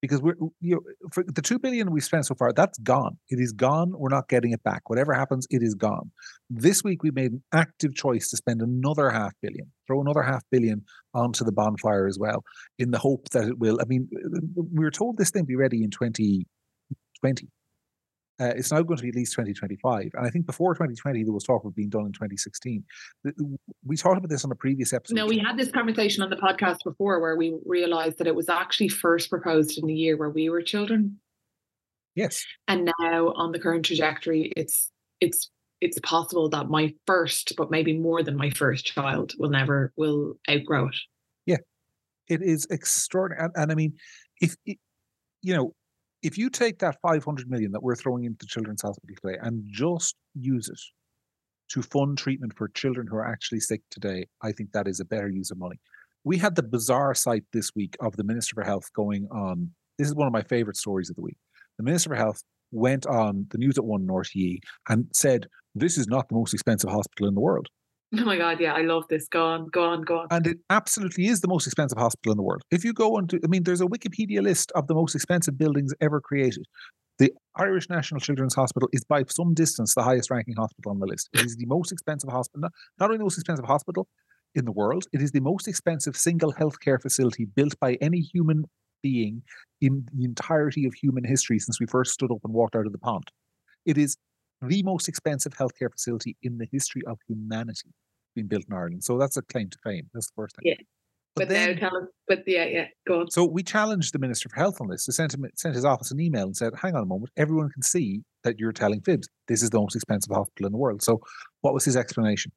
because we're you know for the two billion we spent so far that's gone. It is gone. We're not getting it back. Whatever happens, it is gone. This week we made an active choice to spend another half billion, throw another half billion onto the bonfire as well, in the hope that it will. I mean, we were told this thing be ready in twenty twenty uh, it's now going to be at least 2025. And I think before 2020, there was talk of being done in 2016. We talked about this on a previous episode.
No, we had this conversation on the podcast before where we realized that it was actually first proposed in the year where we were children.
Yes.
And now on the current trajectory, it's it's it's possible that my first, but maybe more than my first child will never will outgrow it.
Yeah. It is extraordinary. And, and I mean, if you know, if you take that 500 million that we're throwing into Children's Hospital today and just use it to fund treatment for children who are actually sick today, I think that is a better use of money. We had the bizarre sight this week of the Minister for Health going on. This is one of my favorite stories of the week. The Minister for Health went on the news at one North Ye and said, This is not the most expensive hospital in the world.
Oh my God, yeah, I love this. Go on, go on, go on.
And it absolutely is the most expensive hospital in the world. If you go on to, I mean, there's a Wikipedia list of the most expensive buildings ever created. The Irish National Children's Hospital is by some distance the highest ranking hospital on the list. It is the most expensive hospital, not only the most expensive hospital in the world, it is the most expensive single healthcare facility built by any human being in the entirety of human history since we first stood up and walked out of the pond. It is the most expensive healthcare facility in the history of humanity being built in Ireland. So that's a claim to fame. That's the first thing.
Yeah. But, but then, now tell but yeah, yeah, go on.
So we challenged the Minister for Health on this. He sent him, sent his office an email and said, "Hang on a moment, everyone can see that you're telling fibs. This is the most expensive hospital in the world." So, what was his explanation?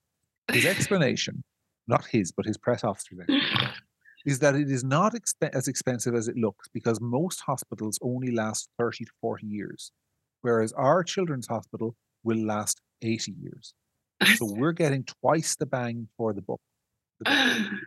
His explanation, not his, but his press officer's is that it is not exp- as expensive as it looks because most hospitals only last 30 to 40 years whereas our children's hospital will last 80 years. So we're getting twice the bang for the buck.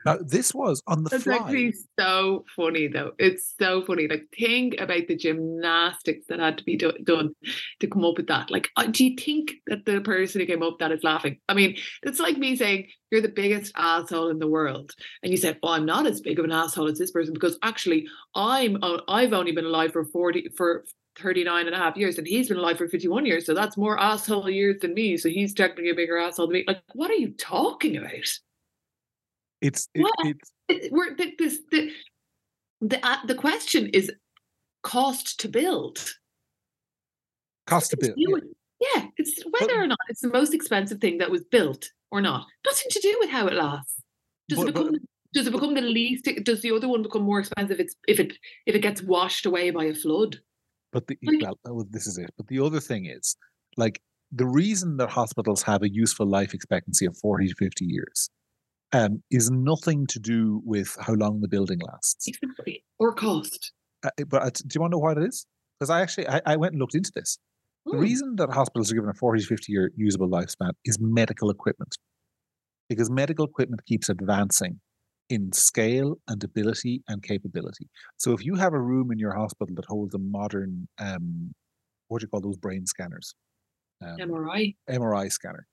Now, this was on the
That's
fly.
actually so funny, though. It's so funny. Like, think about the gymnastics that had to be do- done to come up with that. Like, do you think that the person who came up with that is laughing? I mean, it's like me saying you're the biggest asshole in the world, and you said, "Well, I'm not as big of an asshole as this person because actually, I'm uh, I've only been alive for forty for 39 and a half years and he's been alive for 51 years. So that's more asshole years than me. So he's technically a bigger asshole than me. Like, what are you talking about?
It's, it, it's,
it, we're, this, the, the, uh, the question is cost to build.
Cost to build.
Yeah. yeah. it's whether or not it's the most expensive thing that was built or not. Nothing to do with how it lasts. Does but, it become but, does it become the least does the other one become more expensive it's if it if it gets washed away by a flood
but the well, this is it. But the other thing is, like, the reason that hospitals have a useful life expectancy of 40 to 50 years um, is nothing to do with how long the building lasts. Exactly.
Or cost.
Uh, but uh, do you want to know what it is? Because I actually I, I, went and looked into this. The hmm. reason that hospitals are given a 40 to 50 year usable lifespan is medical equipment. Because medical equipment keeps advancing in scale and ability and capability. So if you have a room in your hospital that holds a modern, um, what do you call those brain scanners?
Um, MRI.
MRI scanner.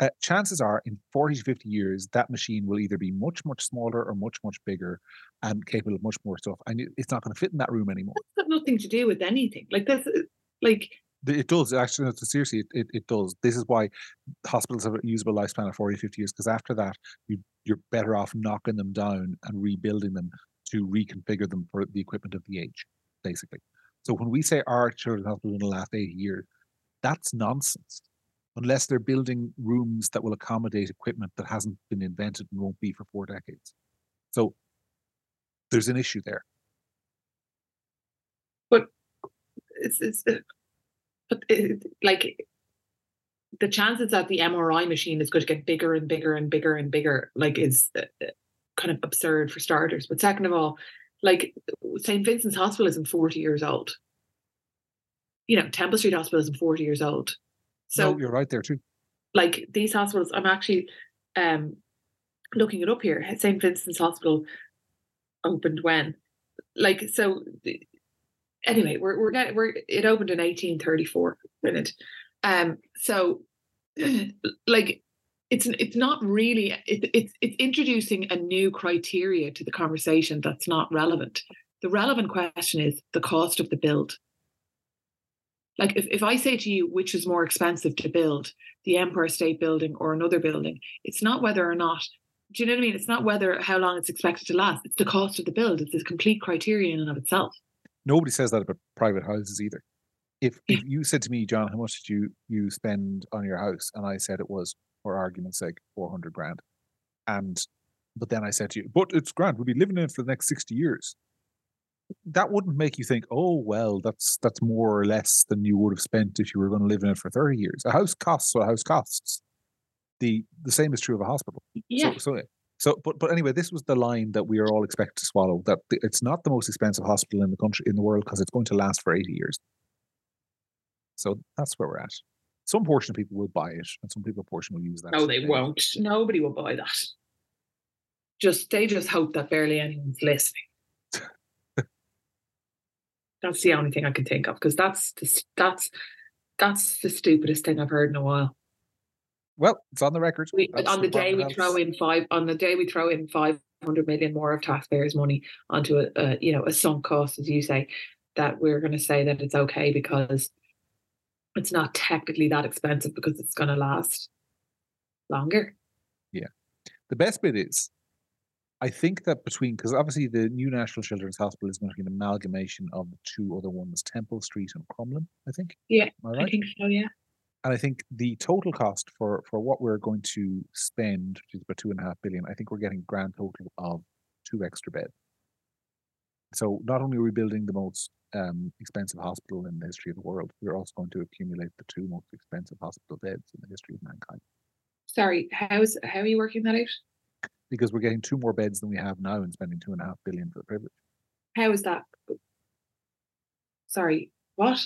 Uh, chances are in 40 to 50 years, that machine will either be much, much smaller or much, much bigger and capable of much more stuff. And it's not going to fit in that room anymore.
That's got nothing to do with anything. Like this, uh, like
it does actually. seriously, it, it, it, does. This is why hospitals have a usable lifespan of 40, 50 years, because after that, you, you're better off knocking them down and rebuilding them to reconfigure them for the equipment of the age, basically. So when we say our children's hospital in the last 80 years, that's nonsense. Unless they're building rooms that will accommodate equipment that hasn't been invented and won't be for four decades. So there's an issue there.
But it's, it's but it, like the chances that the MRI machine is going to get bigger and bigger and bigger and bigger, like, is uh, uh, kind of absurd for starters. But second of all, like St. Vincent's Hospital isn't 40 years old. You know, Temple Street Hospital isn't 40 years old. So
no, you're right there too.
Like these hospitals, I'm actually um looking it up here. St. Vincent's Hospital opened when? Like so anyway, we're we're getting we're it opened in 1834. Brilliant. Um so like it's it's not really it, it's it's introducing a new criteria to the conversation that's not relevant. The relevant question is the cost of the build. Like if, if I say to you which is more expensive to build, the Empire State Building or another building, it's not whether or not do you know what I mean? It's not whether how long it's expected to last. It's the cost of the build. It's a complete criterion in and of itself.
Nobody says that about private houses either. If if you said to me, John, how much did you you spend on your house, and I said it was for argument's sake, 400 grand. And, but then I said to you, but it's grand. We'll be living in it for the next 60 years. That wouldn't make you think, oh, well, that's, that's more or less than you would have spent if you were going to live in it for 30 years. A house costs what a house costs. The, the same is true of a hospital.
Yeah.
So, so, so, but but anyway, this was the line that we are all expected to swallow. That it's not the most expensive hospital in the country in the world because it's going to last for eighty years. So that's where we're at some portion of people will buy it and some people portion will use that.
No, they won't. Nobody will buy that. Just they just hope that barely anyone's listening. that's the only thing I can think of because that's the, that's that's the stupidest thing I've heard in a while.
Well, it's on the record.
We, on the day we throw in five, on the day we throw in five hundred million more of taxpayers' money onto a, a you know a sunk cost, as you say, that we're going to say that it's okay because it's not technically that expensive because it's going to last longer.
Yeah. The best bit is, I think that between, because obviously the new National Children's Hospital is going to be an amalgamation of the two other ones, Temple Street and Crumlin, I think.
Yeah. Right? I think so, yeah.
And I think the total cost for, for what we're going to spend, which is about two and a half billion, I think we're getting grand total of two extra beds. So not only are we building the most um, expensive hospital in the history of the world, we're also going to accumulate the two most expensive hospital beds in the history of mankind.
Sorry, how's how are you working that out?
Because we're getting two more beds than we have now and spending two and a half billion for the privilege.
How is that? Sorry, what?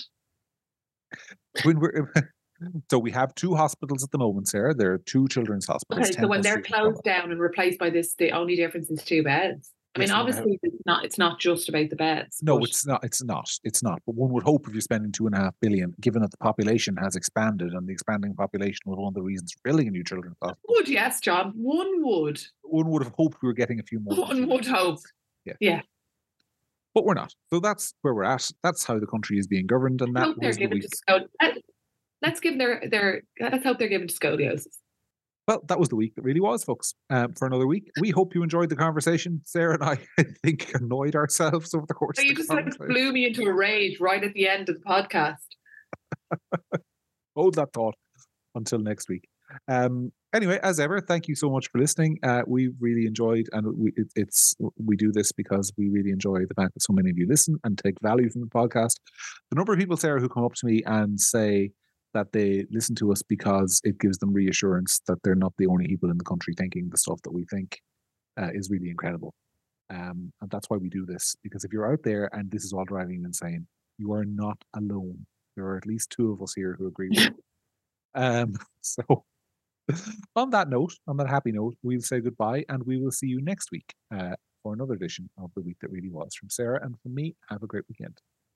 When we're so we have two hospitals at the moment, Sarah. There are two children's hospitals.
Okay, so when they're closed down and replaced by this, the only difference is two beds. I mean, obviously, it's not. It's not just about the beds.
No, it's not. It's not. It's not. But one would hope if you're spending two and a half billion, given that the population has expanded and the expanding population was one of the reasons for building a new children's hospital.
Would yes, John. One would.
One would have hoped we were getting a few more.
One would hope.
Yeah.
Yeah.
But we're not. So that's where we're at. That's how the country is being governed, and that was the week.
Let's give their their. Let's hope they're given to scoliosis.
Well, that was the week that really was, folks. Um, for another week, we hope you enjoyed the conversation. Sarah and I, I think, annoyed ourselves over the course.
So you just like blew me into a rage right at the end of the podcast.
Hold that thought until next week. Um, anyway, as ever, thank you so much for listening. Uh, we really enjoyed, and we, it, it's we do this because we really enjoy the fact that so many of you listen and take value from the podcast. The number of people, Sarah, who come up to me and say that they listen to us because it gives them reassurance that they're not the only people in the country thinking the stuff that we think uh, is really incredible. Um, and that's why we do this. Because if you're out there and this is all driving you insane, you are not alone. There are at least two of us here who agree with you. Um, so, on that note, on that happy note, we'll say goodbye and we will see you next week uh, for another edition of The Week That Really Was. From Sarah and from me, have a great weekend.